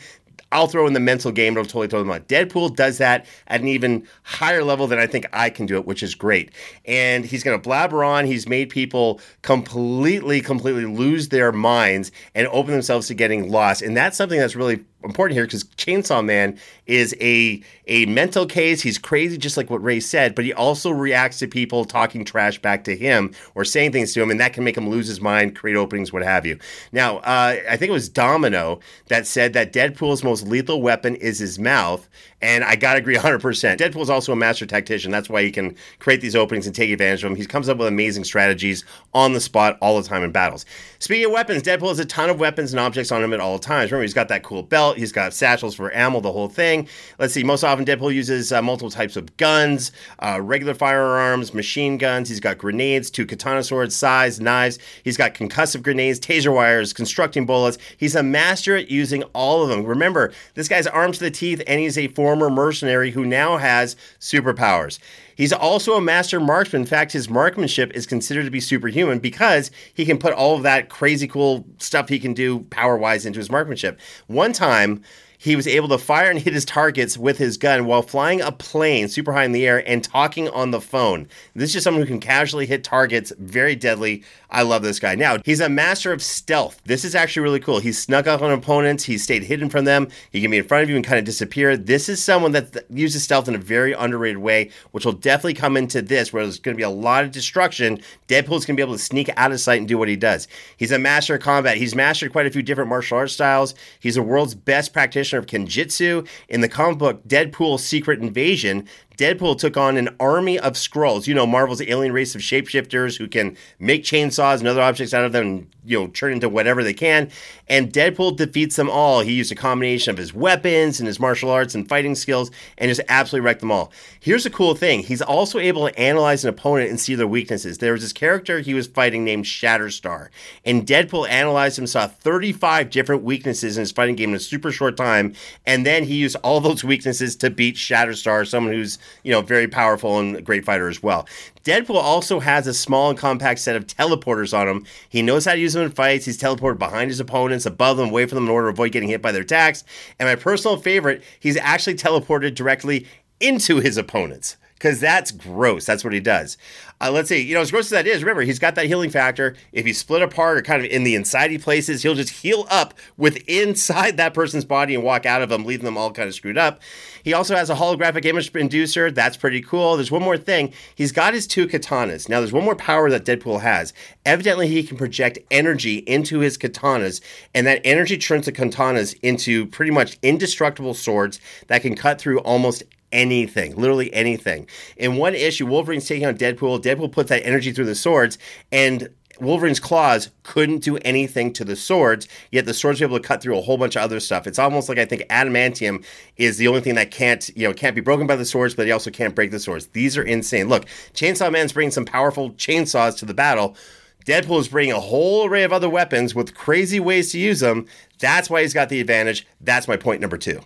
I'll throw in the mental game. It'll totally throw them out. Deadpool does that at an even higher level than I think I can do it, which is great. And he's going to blabber on. He's made people completely, completely lose their minds and open themselves to getting lost. And that's something that's really important here because Chainsaw Man is a a mental case. He's crazy, just like what Ray said, but he also reacts to people talking trash back to him or saying things to him, and that can make him lose his mind, create openings, what have you. Now, uh, I think it was Domino that said that Deadpool's most lethal weapon is his mouth, and I gotta agree 100%. Deadpool is also a master tactician. That's why he can create these openings and take advantage of them. He comes up with amazing strategies on the spot all the time in battles. Speaking of weapons, Deadpool has a ton of weapons and objects on him at all times. Remember, he's got that cool belt. He's got satchels for ammo, the whole thing. Let's see. Most often, Deadpool uses uh, multiple types of guns, uh, regular firearms, machine guns. He's got grenades, two katana swords, sais, knives. He's got concussive grenades, taser wires, constructing bullets. He's a master at using all of them. Remember, this guy's armed to the teeth, and he's a former mercenary who now has superpowers. He's also a master marksman. In fact, his marksmanship is considered to be superhuman because he can put all of that crazy cool stuff he can do power wise into his marksmanship. One time, he was able to fire and hit his targets with his gun while flying a plane super high in the air and talking on the phone. This is just someone who can casually hit targets, very deadly. I love this guy. Now, he's a master of stealth. This is actually really cool. He snuck up on opponents, he stayed hidden from them, he can be in front of you and kind of disappear. This is someone that uses stealth in a very underrated way, which will definitely come into this, where there's going to be a lot of destruction. Deadpool's going to be able to sneak out of sight and do what he does. He's a master of combat. He's mastered quite a few different martial arts styles. He's the world's best practitioner of Kenjutsu. In the comic book Deadpool Secret Invasion, Deadpool took on an army of Skrulls. You know, Marvel's alien race of shapeshifters who can make chainsaws and other objects out of them and, you know, turn into whatever they can. And Deadpool defeats them all. He used a combination of his weapons and his martial arts and fighting skills and just absolutely wrecked them all. Here's a cool thing he's also able to analyze an opponent and see their weaknesses. There was this character he was fighting named Shatterstar, and Deadpool analyzed him, saw 35 different weaknesses in his fighting game in a super short time, and then he used all those weaknesses to beat Shatterstar, someone who's, you know, very powerful and great fighter as well. Deadpool also has a small and compact set of teleporters on him. He knows how to use them in fights. He's teleported behind his opponents, above them, away from them in order to avoid getting hit by their attacks. And my personal favorite, he's actually teleported directly into his opponents because that's gross. That's what he does. Uh, let's see, you know, as gross as that is, remember, he's got that healing factor. If he's split apart or kind of in the insidey places, he'll just heal up with [laughs] inside that person's body and walk out of them, leaving them all kind of screwed up. He also has a holographic image inducer. That's pretty cool. There's one more thing. He's got his two katanas. Now, there's one more power that Deadpool has. Evidently, he can project energy into his katanas, and that energy turns the katanas into pretty much indestructible swords that can cut through almost anything, literally anything. In one issue, Wolverine's taking on Deadpool. Deadpool puts that energy through the swords, and Wolverine's claws couldn't do anything to the swords, yet the swords were able to cut through a whole bunch of other stuff. It's almost like I think adamantium is the only thing that can't, you know, can't be broken by the swords, but he also can't break the swords. These are insane. Look, Chainsaw Man's bringing some powerful chainsaws to the battle. Deadpool is bringing a whole array of other weapons with crazy ways to use them. That's why he's got the advantage. That's my point number two.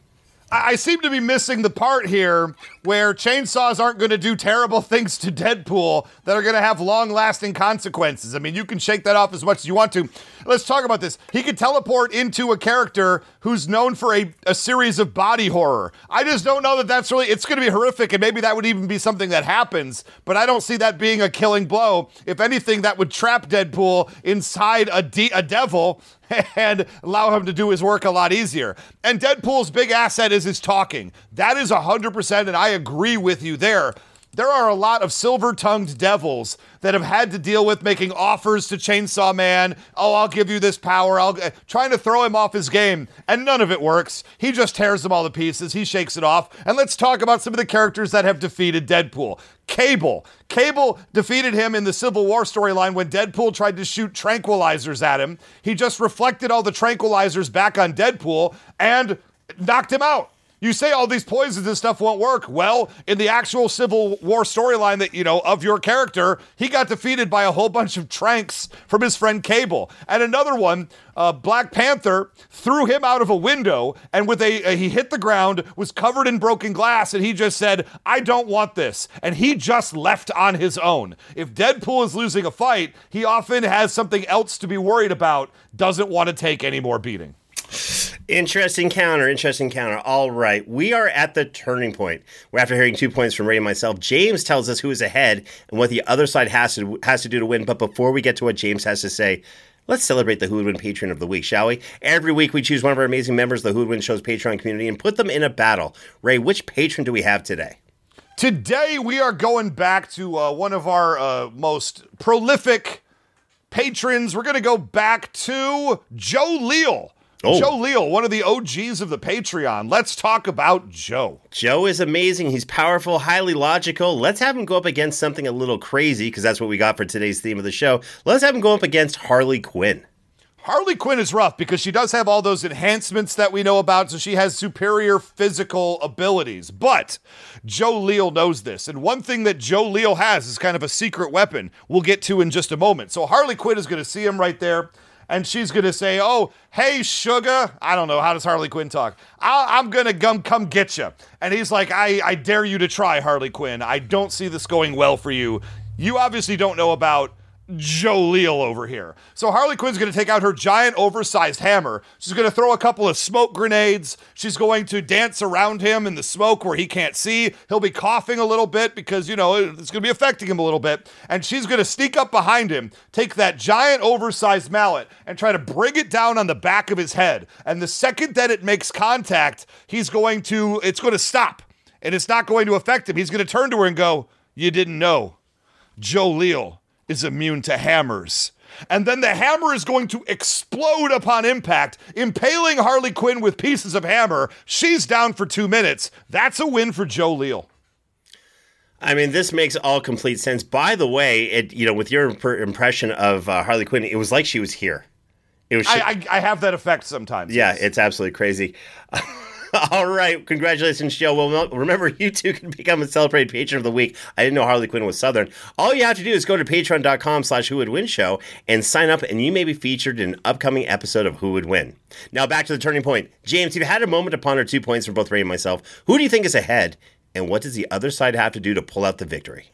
I seem to be missing the part here where chainsaws aren't going to do terrible [laughs] things to Deadpool that are going to have long lasting consequences. I mean, you can shake that off as much as you want to. Let's talk about this. He could teleport into a character who's known for a, a series of body horror. I just don't know that that's really, it's going to be horrific, and maybe that would even be something that happens, but I don't see that being a killing blow. If anything, that would trap Deadpool inside a, de- a devil [laughs] and allow him to do his work a lot easier. And Deadpool's big asset is his talking. That is 100%, and I agree with you there. There are a lot of silver tongued devils that have had to deal with making offers to Chainsaw Man. Oh, I'll give you this power. I'll uh, trying to throw him off his game, and none of it works. He just tears them all to pieces. He shakes it off. And let's talk about some of the characters that have defeated Deadpool. Cable. Cable defeated him in the Civil War storyline when Deadpool tried to shoot tranquilizers at him. He just reflected all the tranquilizers back on Deadpool and knocked him out. You say all these poisons and stuff won't work. Well, in the actual Civil War storyline that, you know, of your character, he got defeated by a whole bunch of tranks from his friend Cable. And another one, uh, Black Panther threw him out of a window and with a, a, he hit the ground, was covered in broken glass, and he just said, I don't want this. And he just left on his own. If Deadpool is losing a fight, he often has something else to be worried about, doesn't want to take any more beating. Interesting counter, interesting counter. All right, we are at the turning point. We're after hearing two points from Ray and myself. James tells us who is ahead and what the other side has to has to do to win. But before we get to what James has to say, let's celebrate the Who Would Win Patron of the Week, shall we? Every week we choose one of our amazing members of the Who Would Win Show's Patreon community and put them in a battle. Ray, which patron do we have today? Today we are going back to uh, one of our uh, most prolific patrons. We're going to go back to Joe Leal. Oh. Joe Leal, one of the OGs of the Patreon. Let's talk about Joe. Joe is amazing. He's powerful, highly logical. Let's have him go up against something a little crazy because that's what we got for today's theme of the show. Let's have him go up against Harley Quinn. Harley Quinn is rough because she does have all those enhancements that we know about, so she has superior physical abilities. But Joe Leal knows this. And one thing that Joe Leal has is kind of a secret weapon we'll get to in just a moment. So Harley Quinn is going to see him right there and she's going to say, "Oh, hey, sugar." I don't know how does Harley Quinn talk. I- am going to come come get you. And he's like, "I I dare you to try, Harley Quinn. I don't see this going well for you. You obviously don't know about Joe Leal over here. So Harley Quinn's going to take out her giant oversized hammer. She's going to throw a couple of smoke grenades. She's going to dance around him in the smoke where he can't see. He'll be coughing a little bit because, you know, it's going to be affecting him a little bit. And she's going to sneak up behind him, take that giant oversized mallet, and try to bring it down on the back of his head. And the second that it makes contact, he's going to, it's going to stop. And it's not going to affect him. He's going to turn to her and go, You didn't know. Joe Leal is immune to hammers. And then the hammer is going to explode upon impact, impaling Harley Quinn with pieces of hammer. She's down for two minutes. That's a win for Joe Leal. I mean, this makes all complete sense. By the way, it you know, with your imp- impression of uh, Harley Quinn, it was like she was here. It was. I, I, I have that effect sometimes. yeah, yes. it's absolutely crazy. [laughs] [laughs] all right, congratulations, Joe. Well, remember, you too can become a celebrated patron of the week. I didn't know Harley Quinn was Southern. All you have to do is go to patreon.com slash who would win show and sign up, and you may be featured in an upcoming episode of Who Would Win. Now, back to the turning point. James, you've had a moment to ponder two points for both Ray and myself. Who do you think is ahead, and what does the other side have to do to pull out the victory?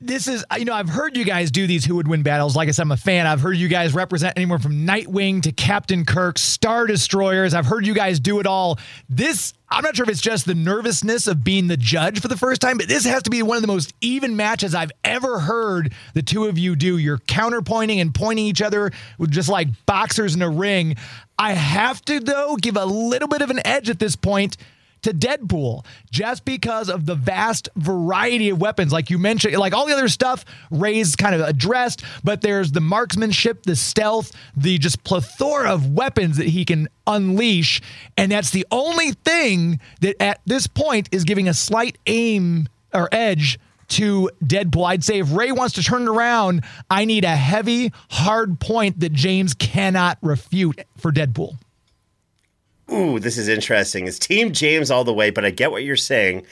This is you know I've heard you guys do these who would win battles. Like I said, I'm a fan. I've heard you guys represent anywhere from Nightwing to Captain Kirk, Star Destroyers. I've heard you guys do it all. This I'm not sure if it's just the nervousness of being the judge for the first time, but this has to be one of the most even matches I've ever heard the two of you do. You're counterpointing and pointing each other with just like boxers in a ring. I have to though give a little bit of an edge at this point to Deadpool just because of the vast variety of weapons. Like you mentioned, like all the other stuff Ray's kind of addressed, but there's the marksmanship, the stealth, the just plethora of weapons that he can unleash. And that's the only thing that at this point is giving a slight aim or edge to Deadpool. I'd say if Ray wants to turn it around, I need a heavy, hard point that James cannot refute for Deadpool. Ooh, this is interesting. It's Team James all the way, but I get what you're saying.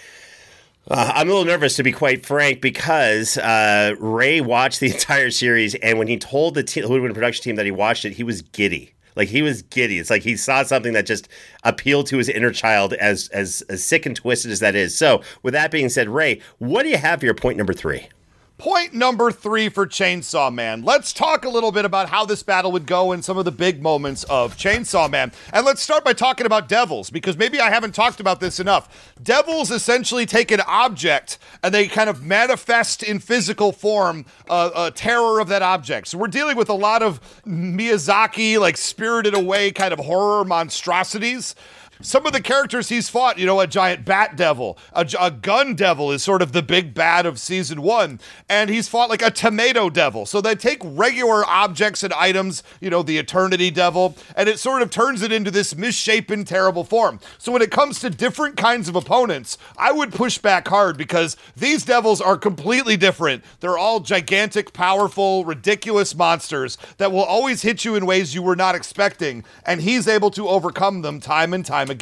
Uh, I'm a little nervous, to be quite frank, because uh, Ray watched the [laughs] entire series, and when he told the Hoodwin production team that he watched it, he was giddy. Like he was giddy. It's like he saw something that just appealed to his inner child, as as, as sick and twisted as that is. So, with that being said, Ray, what do you have for your point number three? Point number three for Chainsaw Man. Let's talk a little bit about how this battle would go and some of the big moments of Chainsaw Man. And let's start by talking about devils, because maybe I haven't talked about this enough. Devils essentially take an object and they kind of manifest in physical form uh, a terror of that object. So we're dealing with a lot of Miyazaki, like spirited away kind of horror monstrosities. Some of the characters he's fought, you know, a giant bat devil, a, a, gun devil is sort of the big bad of season one, and he's fought like a tomato devil. So they take regular objects and items, you know, the eternity devil, and it sort of turns it into this misshapen, terrible form. So when it comes to different kinds of opponents, I would push back hard because these devils are completely different. They're all gigantic, powerful, ridiculous monsters that will always hit you in ways you were not expecting, and he's able to overcome them time and time again.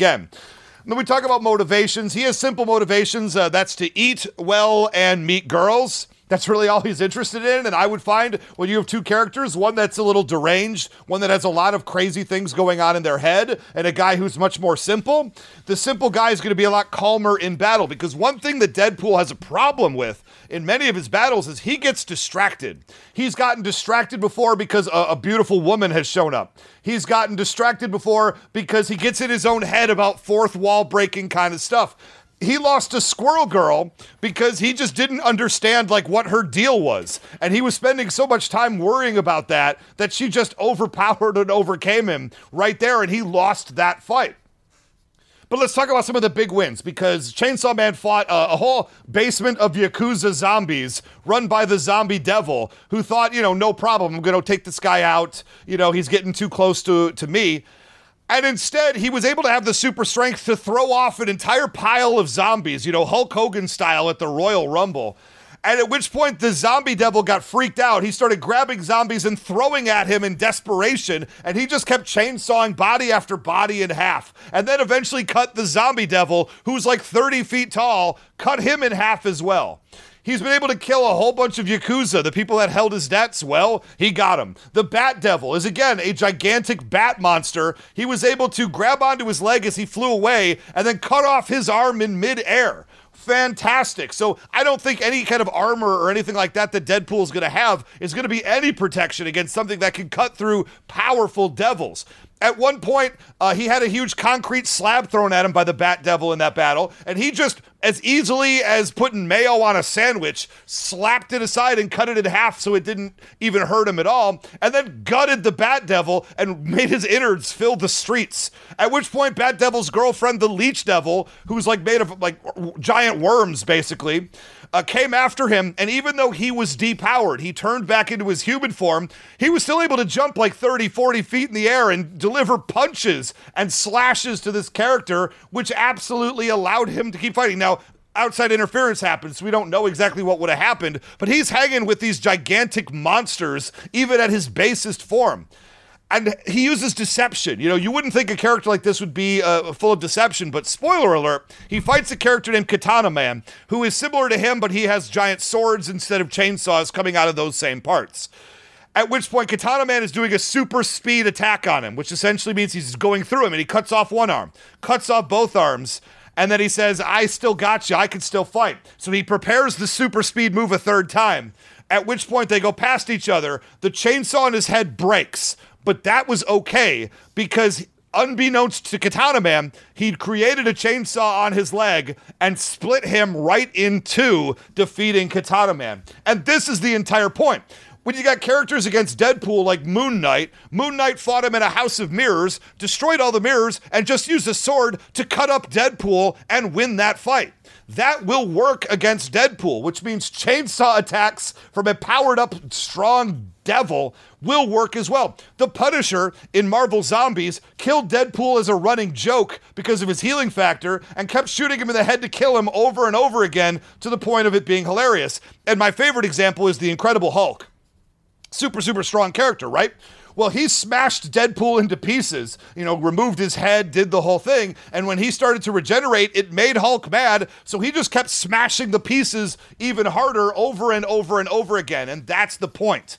When we talk about motivations, he has simple motivations. Uh, that's to eat well and meet girls. That's really all he's interested in. And I would find when you have two characters, one that's a little deranged, one that has a lot of crazy things going on in their head, and a guy who's much more simple, the simple guy is going to be a lot calmer in battle. Because one thing that Deadpool has a problem with in many of his battles is he gets distracted. He's gotten distracted before because a, a beautiful woman has shown up. He's gotten distracted before because he gets in his own head about fourth wall breaking kind of stuff he lost to Squirrel Girl because he just didn't understand like what her deal was. And he was spending so much time worrying about that that she just overpowered and overcame him right there and he lost that fight. But let's talk about some of the big wins because Chainsaw Man fought a, a, whole basement of Yakuza zombies run by the zombie devil who thought, you know, no problem, I'm going to take this guy out. You know, he's getting too close to, to me. And instead, he was able to have the super strength to throw off an entire pile of zombies, you know, Hulk Hogan style at the Royal Rumble. And at which point the zombie devil got freaked out. He started grabbing zombies and throwing at him in desperation, and he just kept chainsawing body after body in half. And then eventually cut the zombie devil, who's like 30 feet tall, cut him in half as well. He's been able to kill a whole bunch of Yakuza, the people that held his debts. Well, he got him. The Bat Devil is again a gigantic bat monster. He was able to grab onto his leg as he flew away and then cut off his arm in midair fantastic. So I don't think any kind of armor or anything like that that Deadpool is going to have is going to be any protection against something that can cut through powerful devils. At one point, uh, he had a huge concrete slab thrown at him by the Bat Devil in that battle, and he just, as easily as putting mayo on a sandwich, slapped it aside and cut it in half so it didn't even hurt him at all, and then gutted the Bat Devil and made his innards fill the streets. At which point, Bat Devil's girlfriend, the Leech Devil, who's like made of like giant worms, basically, uh, came after him, and even though he was depowered, he turned back into his human form, he was still able to jump like 30, 40 feet in the air and deliver punches and slashes to this character, which absolutely allowed him to keep fighting. Now, outside interference happens. We don't know exactly what would have happened, but he's hanging with these gigantic monsters, even at his basest form. And he uses deception. You know, you wouldn't think a character like this would be uh, full of deception, but spoiler alert, he fights a character named Katana Man, who is similar to him, but he has giant swords instead of chainsaws coming out of those same parts. At which point, Katana Man is doing a super speed attack on him, which essentially means he's going through him and he cuts off one arm, cuts off both arms, and then he says, I still got you. I can still fight. So he prepares the super speed move a third time, at which point they go past each other. The chainsaw in his head breaks, but that was okay because unbeknownst to Katana Man, he'd created a chainsaw on his leg and split him right in two, defeating Katana Man. And this is the entire point when you got characters against Deadpool like Moon Knight, Moon Knight fought him in a house of mirrors, destroyed all the mirrors, and just used a sword to cut up Deadpool and win that fight. That will work against Deadpool, which means chainsaw attacks from a powered up, strong devil will work as well. The Punisher in Marvel Zombies killed Deadpool as a running joke because of his healing factor and kept shooting him in the head to kill him over and over again to the point of it being hilarious. And my favorite example is the Incredible Hulk super, super strong character, right? Well, he smashed Deadpool into pieces, you know, removed his head, did the whole thing. And when he started to regenerate, it made Hulk mad. So he just kept smashing the pieces even harder over and over and over again. And that's the point.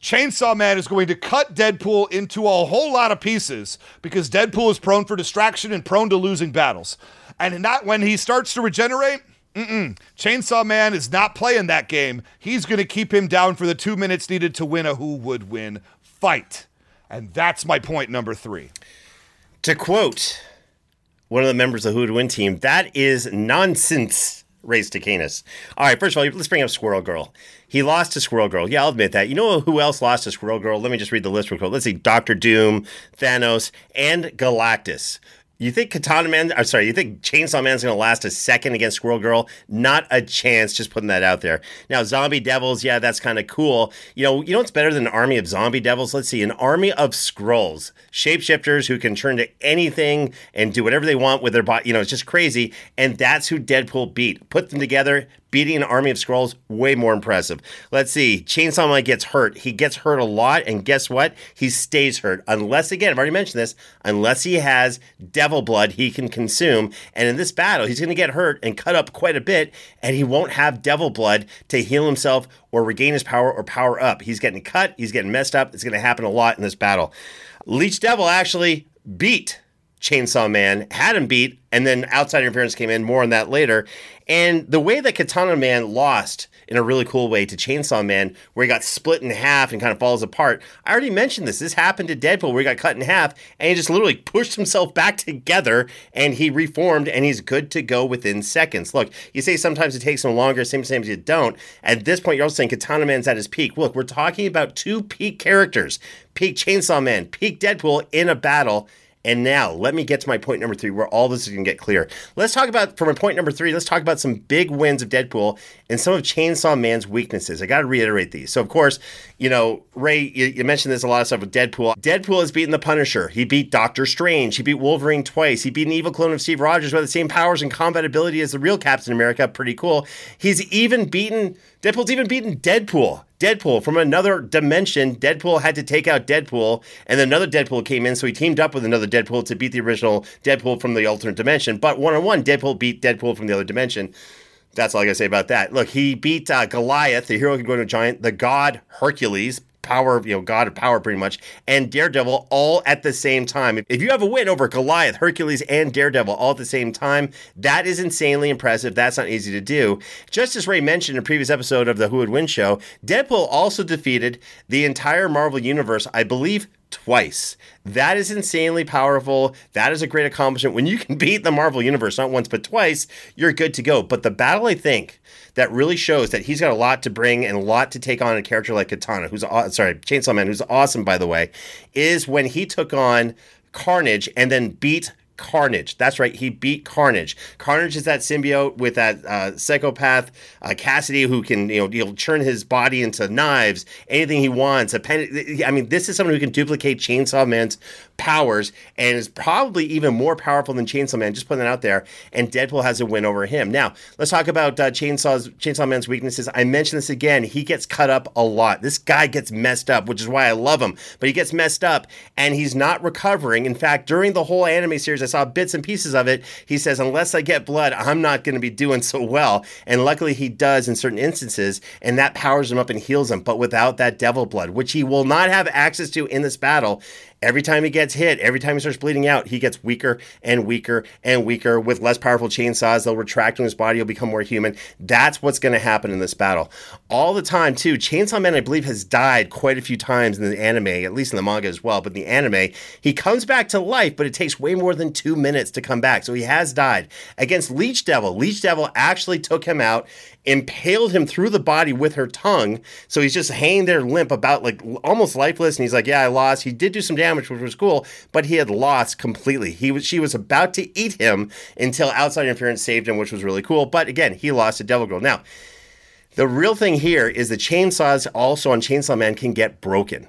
Chainsaw Man is going to cut Deadpool into a whole lot of pieces because Deadpool is prone for distraction and prone to losing battles. And not when he starts to regenerate, Mm-mm. Chainsaw Man is not playing that game. He's going to keep him down for the two minutes needed to win a who would win fight. And that's my point number three. To quote one of the members of the Who Would Win team, that is nonsense, Ray Stakenas. All right, first of all, let's bring up Squirrel Girl. He lost to Squirrel Girl. Yeah, I'll admit that. You know who else lost to Squirrel Girl? Let me just read the list real quick. Let's see Doctor Doom, Thanos, and Galactus. You think Katana Man, I'm sorry, you think Chainsaw Man's going to last a second against Squirrel Girl? Not a chance, just putting that out there. Now, Zombie Devils, yeah, that's kind of cool. You know, you know what's better than an army of zombie devils? Let's see, an army of Skrulls, shapeshifters who can turn to anything and do whatever they want with their body. You know, it's just crazy. And that's who Deadpool beat. Put them together, beating an army of Skrulls way more impressive. Let's see. Chainsaw Man gets hurt. He gets hurt a lot, and guess what? He stays hurt. Unless, again, I've already mentioned this, unless he has devil blood he can consume. And in this battle, he's going to get hurt and cut up quite a bit, and he won't have devil blood to heal himself or regain his power or power up. He's getting cut, he's getting messed up. It's going to happen a lot in this battle. Leech Devil actually beat Chainsaw Man, had him beat, and then outside interference came in. More on that later. And the way that Katana Man lost in a really cool way to Chainsaw Man, where he got split in half and kind of falls apart. I already mentioned this. This happened to Deadpool, where he got cut in half and he just literally pushed himself back together and he reformed and he's good to go within seconds. Look, you say sometimes it takes him longer, same sometimes you don't. At this point, you're also saying Katana Man's at his peak. Look, we're talking about two peak characters peak Chainsaw Man, peak Deadpool in a battle and now, let me get to my point number three, where all this is going to get clear. Let's talk about, from my point number three, let's talk about some big wins of Deadpool and some of Chainsaw Man's weaknesses. I got to reiterate these. So, of course, you know, Ray, you, you mentioned this a lot of stuff with Deadpool. Deadpool has beaten the Punisher. He beat Doctor Strange. He beat Wolverine twice. He beat an evil clone of Steve Rogers with the same powers and combat ability as the real Captain America. Pretty cool. He's even beaten, Deadpool's even beaten Deadpool. Deadpool from another dimension. Deadpool had to take out Deadpool, and then another Deadpool came in, so he teamed up with another Deadpool to beat the original Deadpool from the alternate dimension. But one on one, Deadpool beat Deadpool from the other dimension. That's all I gotta say about that. Look, he beat uh, Goliath, the hero can go to a giant, the god Hercules, power, you know, god of power pretty much, and Daredevil all at the same time. If you have a win over Goliath, Hercules, and Daredevil all at the same time, that is insanely impressive. That's not easy to do. Just as Ray mentioned in a previous episode of the Who Would Win show, Deadpool also defeated the entire Marvel Universe, I believe, twice. That is insanely powerful. That is a great accomplishment. When you can beat the Marvel Universe not once but twice, you're good to go. But the battle, I think, that really shows that he's got a lot to bring and a lot to take on a character like Katana, who's sorry, Chainsaw Man, who's awesome by the way, is when he took on Carnage and then beat Carnage. That's right, he beat Carnage. Carnage is that symbiote with that uh, psychopath uh, Kasady who can you know he'll turn his body into knives, anything he wants. A pen. I mean, this is someone who can duplicate Chainsaw Man's powers and is probably even more powerful than Chainsaw Man. Just putting that out there. And Deadpool has a win over him. Now let's talk about uh, Chainsaw's Chainsaw Man's weaknesses. I mentioned this again. He gets cut up a lot. This guy gets messed up, which is why I love him. But he gets messed up and he's not recovering. In fact, during the whole anime series, I saw bits and pieces of it. He says, unless I get blood, I'm not going to be doing so well. And luckily, he does in certain instances, and that powers him up and heals him. But without that devil blood, which he will not have access to in this battle, Every time he gets hit, every time he starts bleeding out, he gets weaker and weaker and weaker. With less powerful chainsaws, they'll retract in his body, he'll become more human. That's what's going to happen in this battle. All the time, too. Chainsaw Man, I believe, has died quite a few times in the anime, at least in the manga as well. But in the anime, he comes back to life, but it takes way more than two minutes to come back. So he has died. Against Leech Devil, Leech Devil actually took him out impaled him through the body with her tongue. So he's just hanging there limp, about like almost lifeless. And he's like, "Yeah, I lost." He did do some damage, which was cool, but he had lost completely. He was she was about to eat him until outside interference saved him, which was really cool. But again, he lost to Devil Girl. Now, the real thing here is the chainsaws also on Chainsaw Man can get broken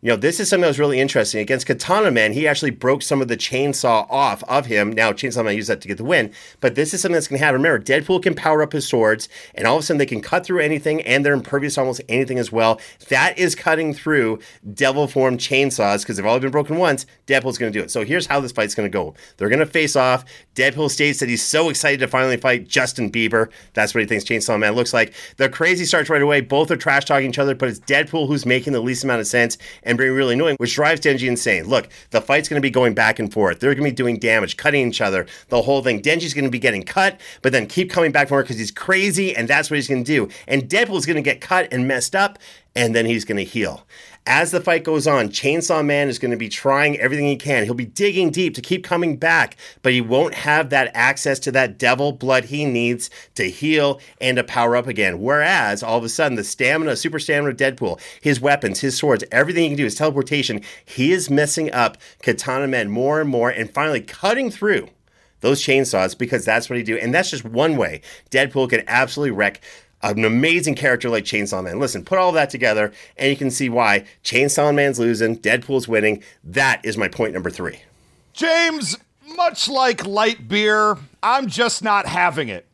you know, this is something that was really interesting. Against Katana Man, he actually broke some of the chainsaw off of him. Now, Chainsaw Man used that to get the win, but this is something that's going to happen. Remember, Deadpool can power up his swords, and all of a sudden they can cut through anything, and they're impervious to almost anything as well. That is cutting through devil form chainsaws because they've all been broken once. Deadpool's going to do it. So here's how this fight's going to go they're going to face off. Deadpool states that he's so excited to finally fight Justin Bieber. That's what he thinks Chainsaw Man looks like. The crazy starts right away. Both are trash talking each other, but it's Deadpool who's making the least amount of sense and being really annoying, which drives Denji insane. Look, the fight's going to be going back and forth. They're going to be doing damage, cutting each other, the whole thing. Denji's going to be getting cut, but then keep coming back for because he's crazy, and that's what he's going to do. And Deadpool's going to get cut and messed up, and then he's going to heal. As the fight goes on, Chainsaw Man is going to be trying everything he can. He'll be digging deep to keep coming back, but he won't have that access to that devil blood he needs to heal and to power up again. Whereas, all of a sudden, the stamina, super stamina of Deadpool, his weapons, his swords, everything he can do, his teleportation, he is messing up Katana Man more and more and finally cutting through those chainsaws because that's what he do. And that's just one way Deadpool can absolutely wreck an amazing character like Chainsaw Man. Listen, put all that together, and you can see why Chainsaw Man's losing, Deadpool's winning. That is my point number three. James, much like light beer, I'm just not having it.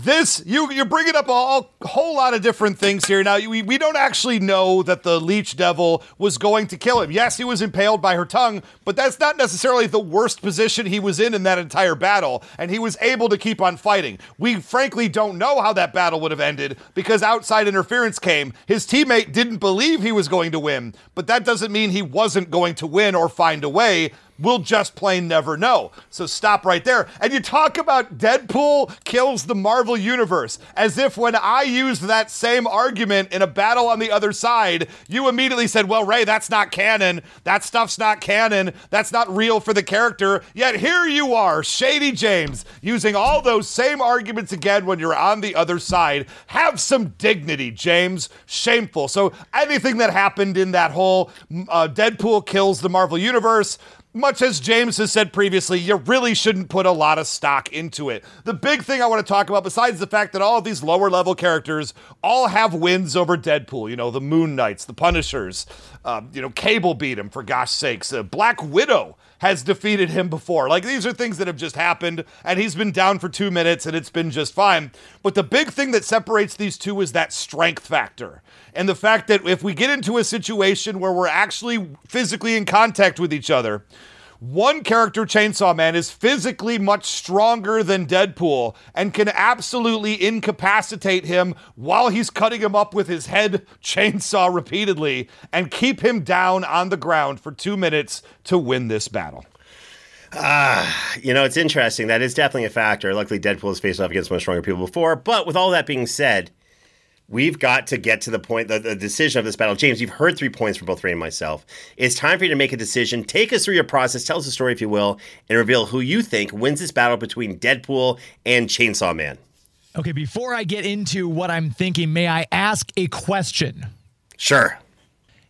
This you you're bringing up a whole, lot of different things here. Now we, we don't actually know that the leech devil was going to kill him. Yes, he was impaled by her tongue, but that's not necessarily the worst position he was in in that entire battle, and he was able to keep on fighting. We frankly don't know how that battle would have ended because outside interference came. His teammate didn't believe he was going to win, but that doesn't mean he wasn't going to win or find a way. We'll just plain never know. So stop right there. And you talk about Deadpool kills the Marvel Universe as if when I used that same argument in a battle on the other side, you immediately said, Well, Ray, that's not canon. That stuff's not canon. That's not real for the character. Yet here you are, Shady James, using all those same arguments again when you're on the other side. Have some dignity, James. Shameful. So anything that happened in that whole uh, Deadpool kills the Marvel Universe, much as James has said previously, you really shouldn't put a lot of stock into it. The big thing I want to talk about, besides the fact that all of these lower level characters all have wins over Deadpool, you know, the Moon Knights, the Punishers, uh, you know, Cable beat him, for gosh sakes. Uh, Black Widow has defeated him before. Like these are things that have just happened, and he's been down for two minutes and it's been just fine. But the big thing that separates these two is that strength factor. And the fact that if we get into a situation where we're actually physically in contact with each other, one character, Chainsaw Man, is physically much stronger than Deadpool and can absolutely incapacitate him while he's cutting him up with his head chainsaw repeatedly and keep him down on the ground for two minutes to win this battle. Ah, uh, you know, it's interesting. That is definitely a factor. Luckily, Deadpool has faced off against much stronger people before. But with all that being said, We've got to get to the point, the, the, decision of this battle. James, you've heard three points from both Ray and myself. It's time for you to make a decision. Take us through your process, tell us a story, if you will, and reveal who you think wins this battle between Deadpool and Chainsaw Man. Okay, before I get into what I'm thinking, may I ask a question? Sure.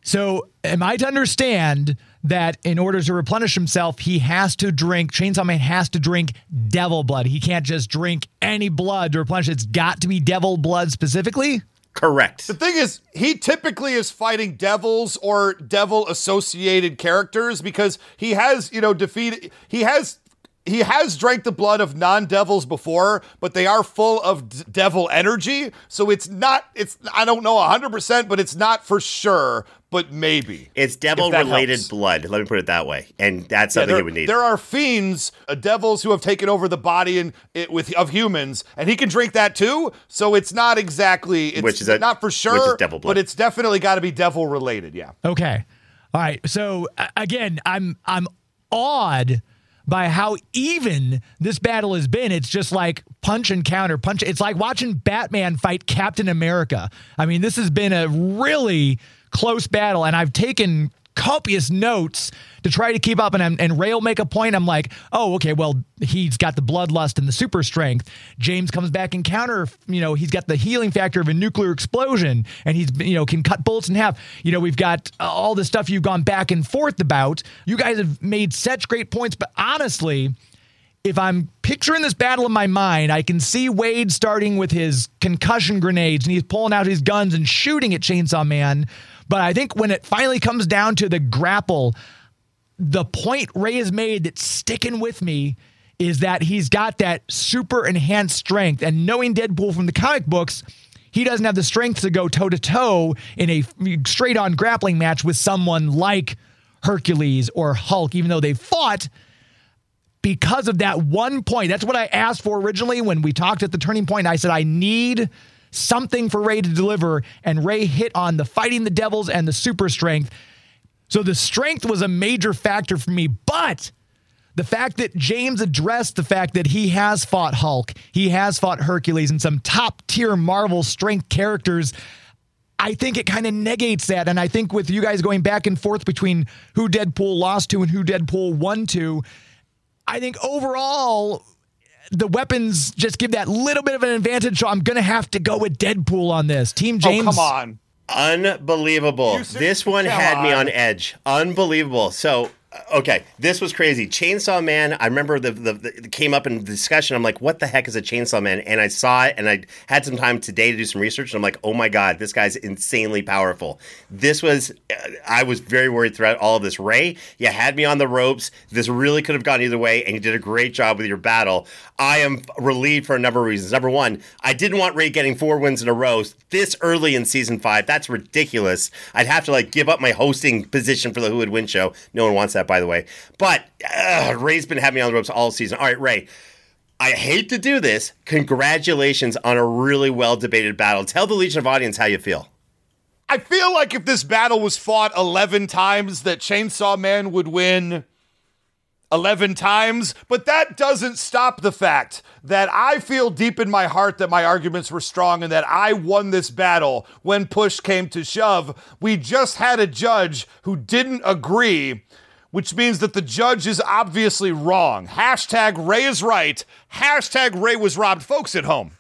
So, am I to understand that in order to replenish himself, he has to drink, Chainsaw Man has to drink devil blood. He can't just drink any blood to replenish. It's got to be devil blood specifically. Correct. The thing is, he typically is fighting devils or devil associated characters because he has, you know, defeated, he has he has drank the blood of non-devils before, but they are full of d- devil energy. So it's not it's I don't know 100%, but it's not for sure, but maybe. It's devil related blood. Let me put it that way. And that's something yeah, there, he would need. There are fiends, uh, devils who have taken over the body and it, with of humans, and he can drink that too. So it's not exactly it's which is a, not for sure, devil blood. but it's definitely got to be devil related. Yeah. Okay. All right. So again, I'm I'm awed by how even this battle has been. It's just like punch and counter, punch. It's like watching Batman fight Captain America. I mean, this has been a really close battle, and I've taken copious notes to try to keep up. And, and Ray will make a point. I'm like, oh, okay, well, he's got the bloodlust and the super strength. James comes back and counter, you know, he's got the healing factor of a nuclear explosion and he's, you know, can cut bullets in half. You know, we've got all the stuff you've gone back and forth about. You guys have made such great points, but honestly, if I'm picturing this battle in my mind, I can see Wade starting with his concussion grenades and he's pulling out his guns and shooting at Chainsaw Man. But I think when it finally comes down to the grapple, the point Ray has made that's sticking with me is that he's got that super enhanced strength. And knowing Deadpool from the comic books, he doesn't have the strength to go toe to toe in a straight on grappling match with someone like Hercules or Hulk, even though they fought because of that one point. That's what I asked for originally when we talked at the turning point. I said, I need something for Ray to deliver, and Ray hit on the fighting the devils and the super strength. So the strength was a major factor for me, but the fact that James addressed the fact that he has fought Hulk, he has fought Hercules, and some top tier Marvel strength characters. I think it kind of negates that. And I think with you guys going back and forth between who Deadpool lost to and who Deadpool won to, I think overall, the weapons just give that little bit of an advantage. So I'm going to have to go with Deadpool on this. Team oh, James. Oh, come on. Unbelievable. This one had on. me on edge. Unbelievable. So okay, this was crazy. Chainsaw Man. I remember the, the, the came up in the discussion. I'm like, what the heck is a Chainsaw Man? And I saw it, and I had some time today to do some research. And I'm like, oh my god, this guy's insanely powerful. This was, uh, I was very worried throughout all of this. Ray, you had me on the ropes. This really could have gone either way, and you did a great job with your battle. I am relieved for a number of reasons. Number one, I didn't want Ray getting four wins in a row this early in season five. That's ridiculous. I'd have to like give up my hosting position for the Who Would Win show. No one wants that, by the way. But uh, Ray's been having me on the ropes all season. All right, Ray. I hate to do this. Congratulations on a really well debated battle. Tell the Legion of Audience how you feel. I feel like if this battle was fought 11 times, that Chainsaw Man would win 11 times, but that doesn't stop the fact that I feel deep in my heart that my arguments were strong and that I won this battle when push came to shove. We just had a judge who didn't agree, which means that the judge is obviously wrong. Hashtag Ray is right. Hashtag Ray was robbed. Folks at home.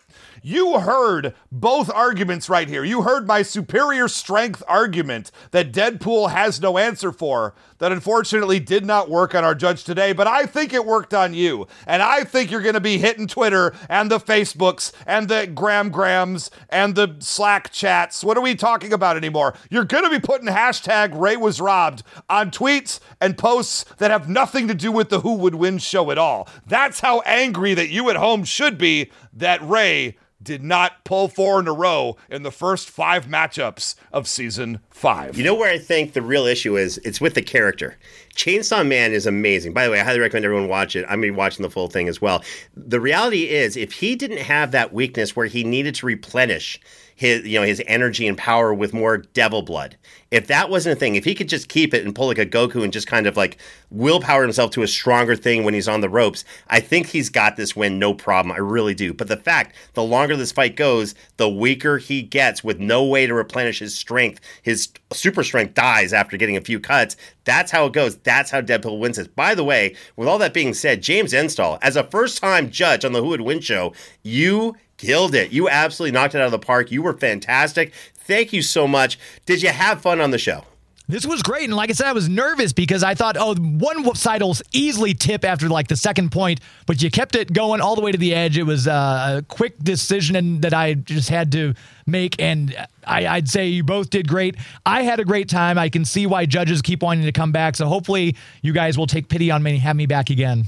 You heard both arguments right here. You heard my superior strength argument that Deadpool has no answer for, that unfortunately did not work on our judge today, but I think it worked on you. And I think you're going to be hitting Twitter and the Facebooks and the Gram Grams and the Slack chats. What are we talking about anymore? You're going to be putting hashtag Ray was robbed on tweets and posts that have nothing to do with the Who Would Win show at all. That's how angry that you at home should be that Ray did not pull four in a row in the first five matchups of season five. You know where I think the real issue is? It's with the character. Chainsaw Man is amazing. By the way, I highly recommend everyone watch it. I'm going to be watching the full thing as well. The reality is, if he didn't have that weakness where he needed to replenish his you know his energy and power with more devil blood. If that wasn't a thing, if he could just keep it and pull like a Goku and just kind of like willpower himself to a stronger thing when he's on the ropes, I think he's got this win no problem. I really do. But the fact, the longer this fight goes, the weaker he gets with no way to replenish his strength. His super strength dies after getting a few cuts. That's how it goes. That's how Deadpool wins this. By the way, with all that being said, James Enstall, as a first time judge on the Who Would Win show, you killed it. You absolutely knocked it out of the park. You were fantastic. Thank you so much. Did you have fun on the show? This was great. And like I said, I was nervous because I thought, oh, one side will easily tip after like the second point, but you kept it going all the way to the edge. It was uh, a quick decision that I just had to make. And I, would say you both did great. I had a great time. I can see why judges keep wanting to come back. So hopefully you guys will take pity on me and have me back again.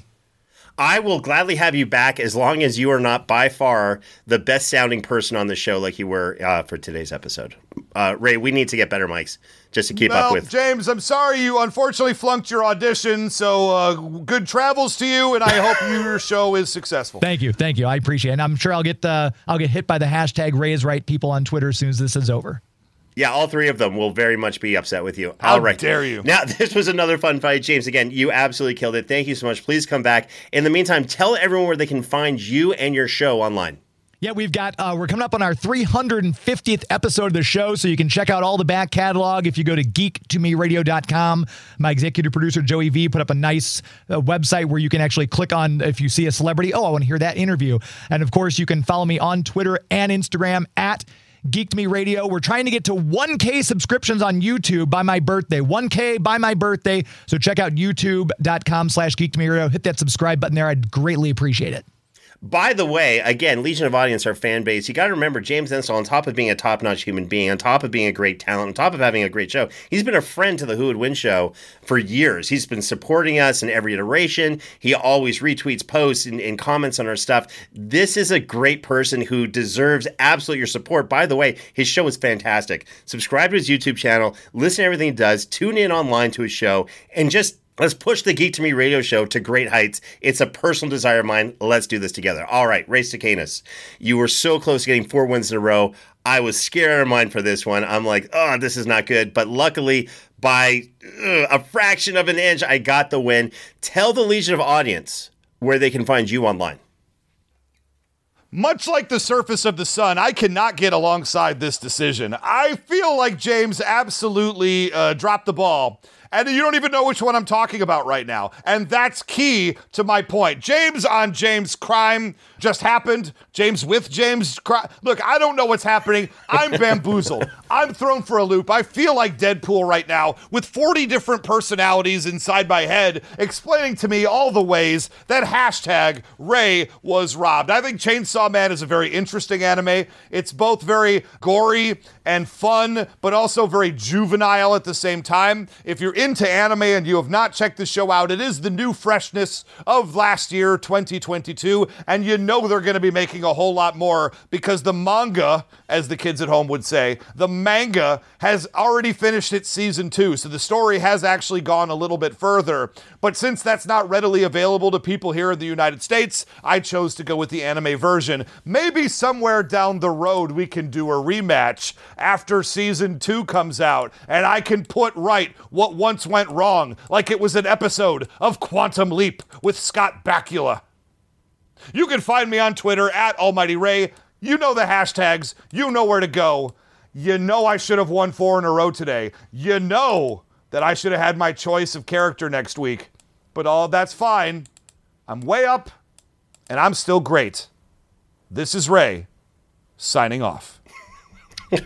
I will gladly have you back as long as you are not by far the best sounding person on the show, like you were uh, for today's episode. Uh, Ray, we need to get better mics just to keep well, up with. James, I'm sorry you unfortunately flunked your audition. So uh, good travels to you, and I hope [laughs] your show is successful. Thank you, thank you. I appreciate it. And I'm sure I'll get uh, I'll get hit by the hashtag Ray's right people on Twitter as soon as this is over. Yeah, all three of them will very much be upset with you. How all right. dare you? Now, [laughs] this was another fun fight, James. Again, you absolutely killed it. Thank you so much. Please come back. In the meantime, tell everyone where they can find you and your show online. Yeah, we've got, uh, we're coming up on our 350th episode of the show, so you can check out all the back catalog if you go to geek2meradio.com. My executive producer, Joey V, put up a nice uh, website where you can actually click on if you see a celebrity, oh, I want to hear that interview. And of course, you can follow me on Twitter and Instagram at Geek to Me Radio. We're trying to get to 1K subscriptions on YouTube by my birthday. 1K by my birthday. So check out youtube.com slash Geek to Me Radio. Hit that subscribe button there. I'd greatly appreciate it. By the way, again, Legion of Audience, our fan base, you got to remember James Enstall, on top of being a top notch human being, on top of being a great talent, on top of having a great show, he's been a friend to the Who Would Win show for years. He's been supporting us in every iteration. He always retweets posts and, and comments on our stuff. This is a great person who deserves absolute your support. By the way, his show is fantastic. Subscribe to his YouTube channel, listen to everything he does, tune in online to his show, and just Let's push the Geek to Me radio show to great heights. It's a personal desire of mine. Let's do this together. All right, Ray Stakenas. you were so close to getting four wins in a row. I was scared of mine for this one. I'm like, oh, this is not good. But luckily, by uh, a fraction of an inch, I got the win. Tell the Legion of audience where they can find you online. Much like the surface of the sun, I cannot get alongside this decision. I feel like James absolutely uh, dropped the ball and you don't even know which one I'm talking about right now. And that's key to my point. James on James crime just happened. James with James crime. Look, I don't know what's happening. I'm bamboozled. [laughs] I'm thrown for a loop. I feel like Deadpool right now with 40 different personalities inside my head explaining to me all the ways that hashtag Ray was robbed. I think Chainsaw Man is a very interesting anime. It's both very gory and fun, but also very juvenile at the same time. If you're into anime and you have not checked the show out, it is the new freshness of last year, 2022, and you know they're going to be making a whole lot more because the manga, as the kids at home would say, the manga has already finished its season two. So the story has actually gone a little bit further. But since that's not readily available to people here in the United States, I chose to go with the anime version. Maybe somewhere down the road we can do a rematch after season two comes out and I can put right what once went wrong, like it was an episode of Quantum Leap with Scott Bakula. You can find me on Twitter at Almighty Ray. You know the hashtags, you know where to go. You know I should have won four in a row today. You know that I should have had my choice of character next week. But all that's fine. I'm way up and I'm still great. This is Ray signing off. [laughs]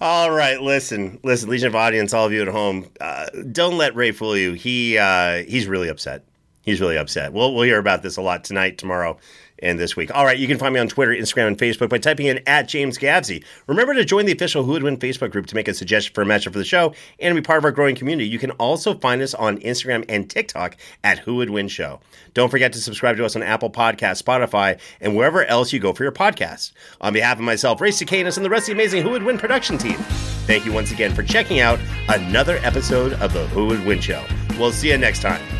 all right, listen, listen, Legion of Audience, all of you at home, uh, don't let Ray fool you. He uh, he's really upset. He's really upset. We'll we'll hear about this a lot tonight, tomorrow, and this week. All right, you can find me on Twitter, Instagram, and Facebook by typing in at James Gavsie. Remember to join the official Who Would Win Facebook group to make a suggestion for a matchup for the show and be part of our growing community. You can also find us on Instagram and TikTok at Who Would Win Show. Don't forget to subscribe to us on Apple Podcasts, Spotify, and wherever else you go for your podcast. On behalf of myself, Ray Stakenas, and the rest of the amazing Who Would Win production team, thank you once again for checking out another episode of the Who Would Win Show. We'll see you next time.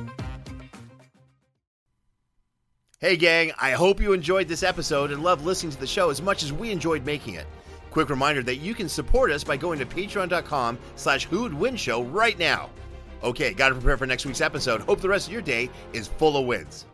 Hey, gang, I hope you enjoyed this episode and loved listening to the show as much as we enjoyed making it. Quick reminder that you can support us by going to patreon.com slash win show right now. Okay, gotta prepare for next week's episode. Hope the rest of your day is full of wins.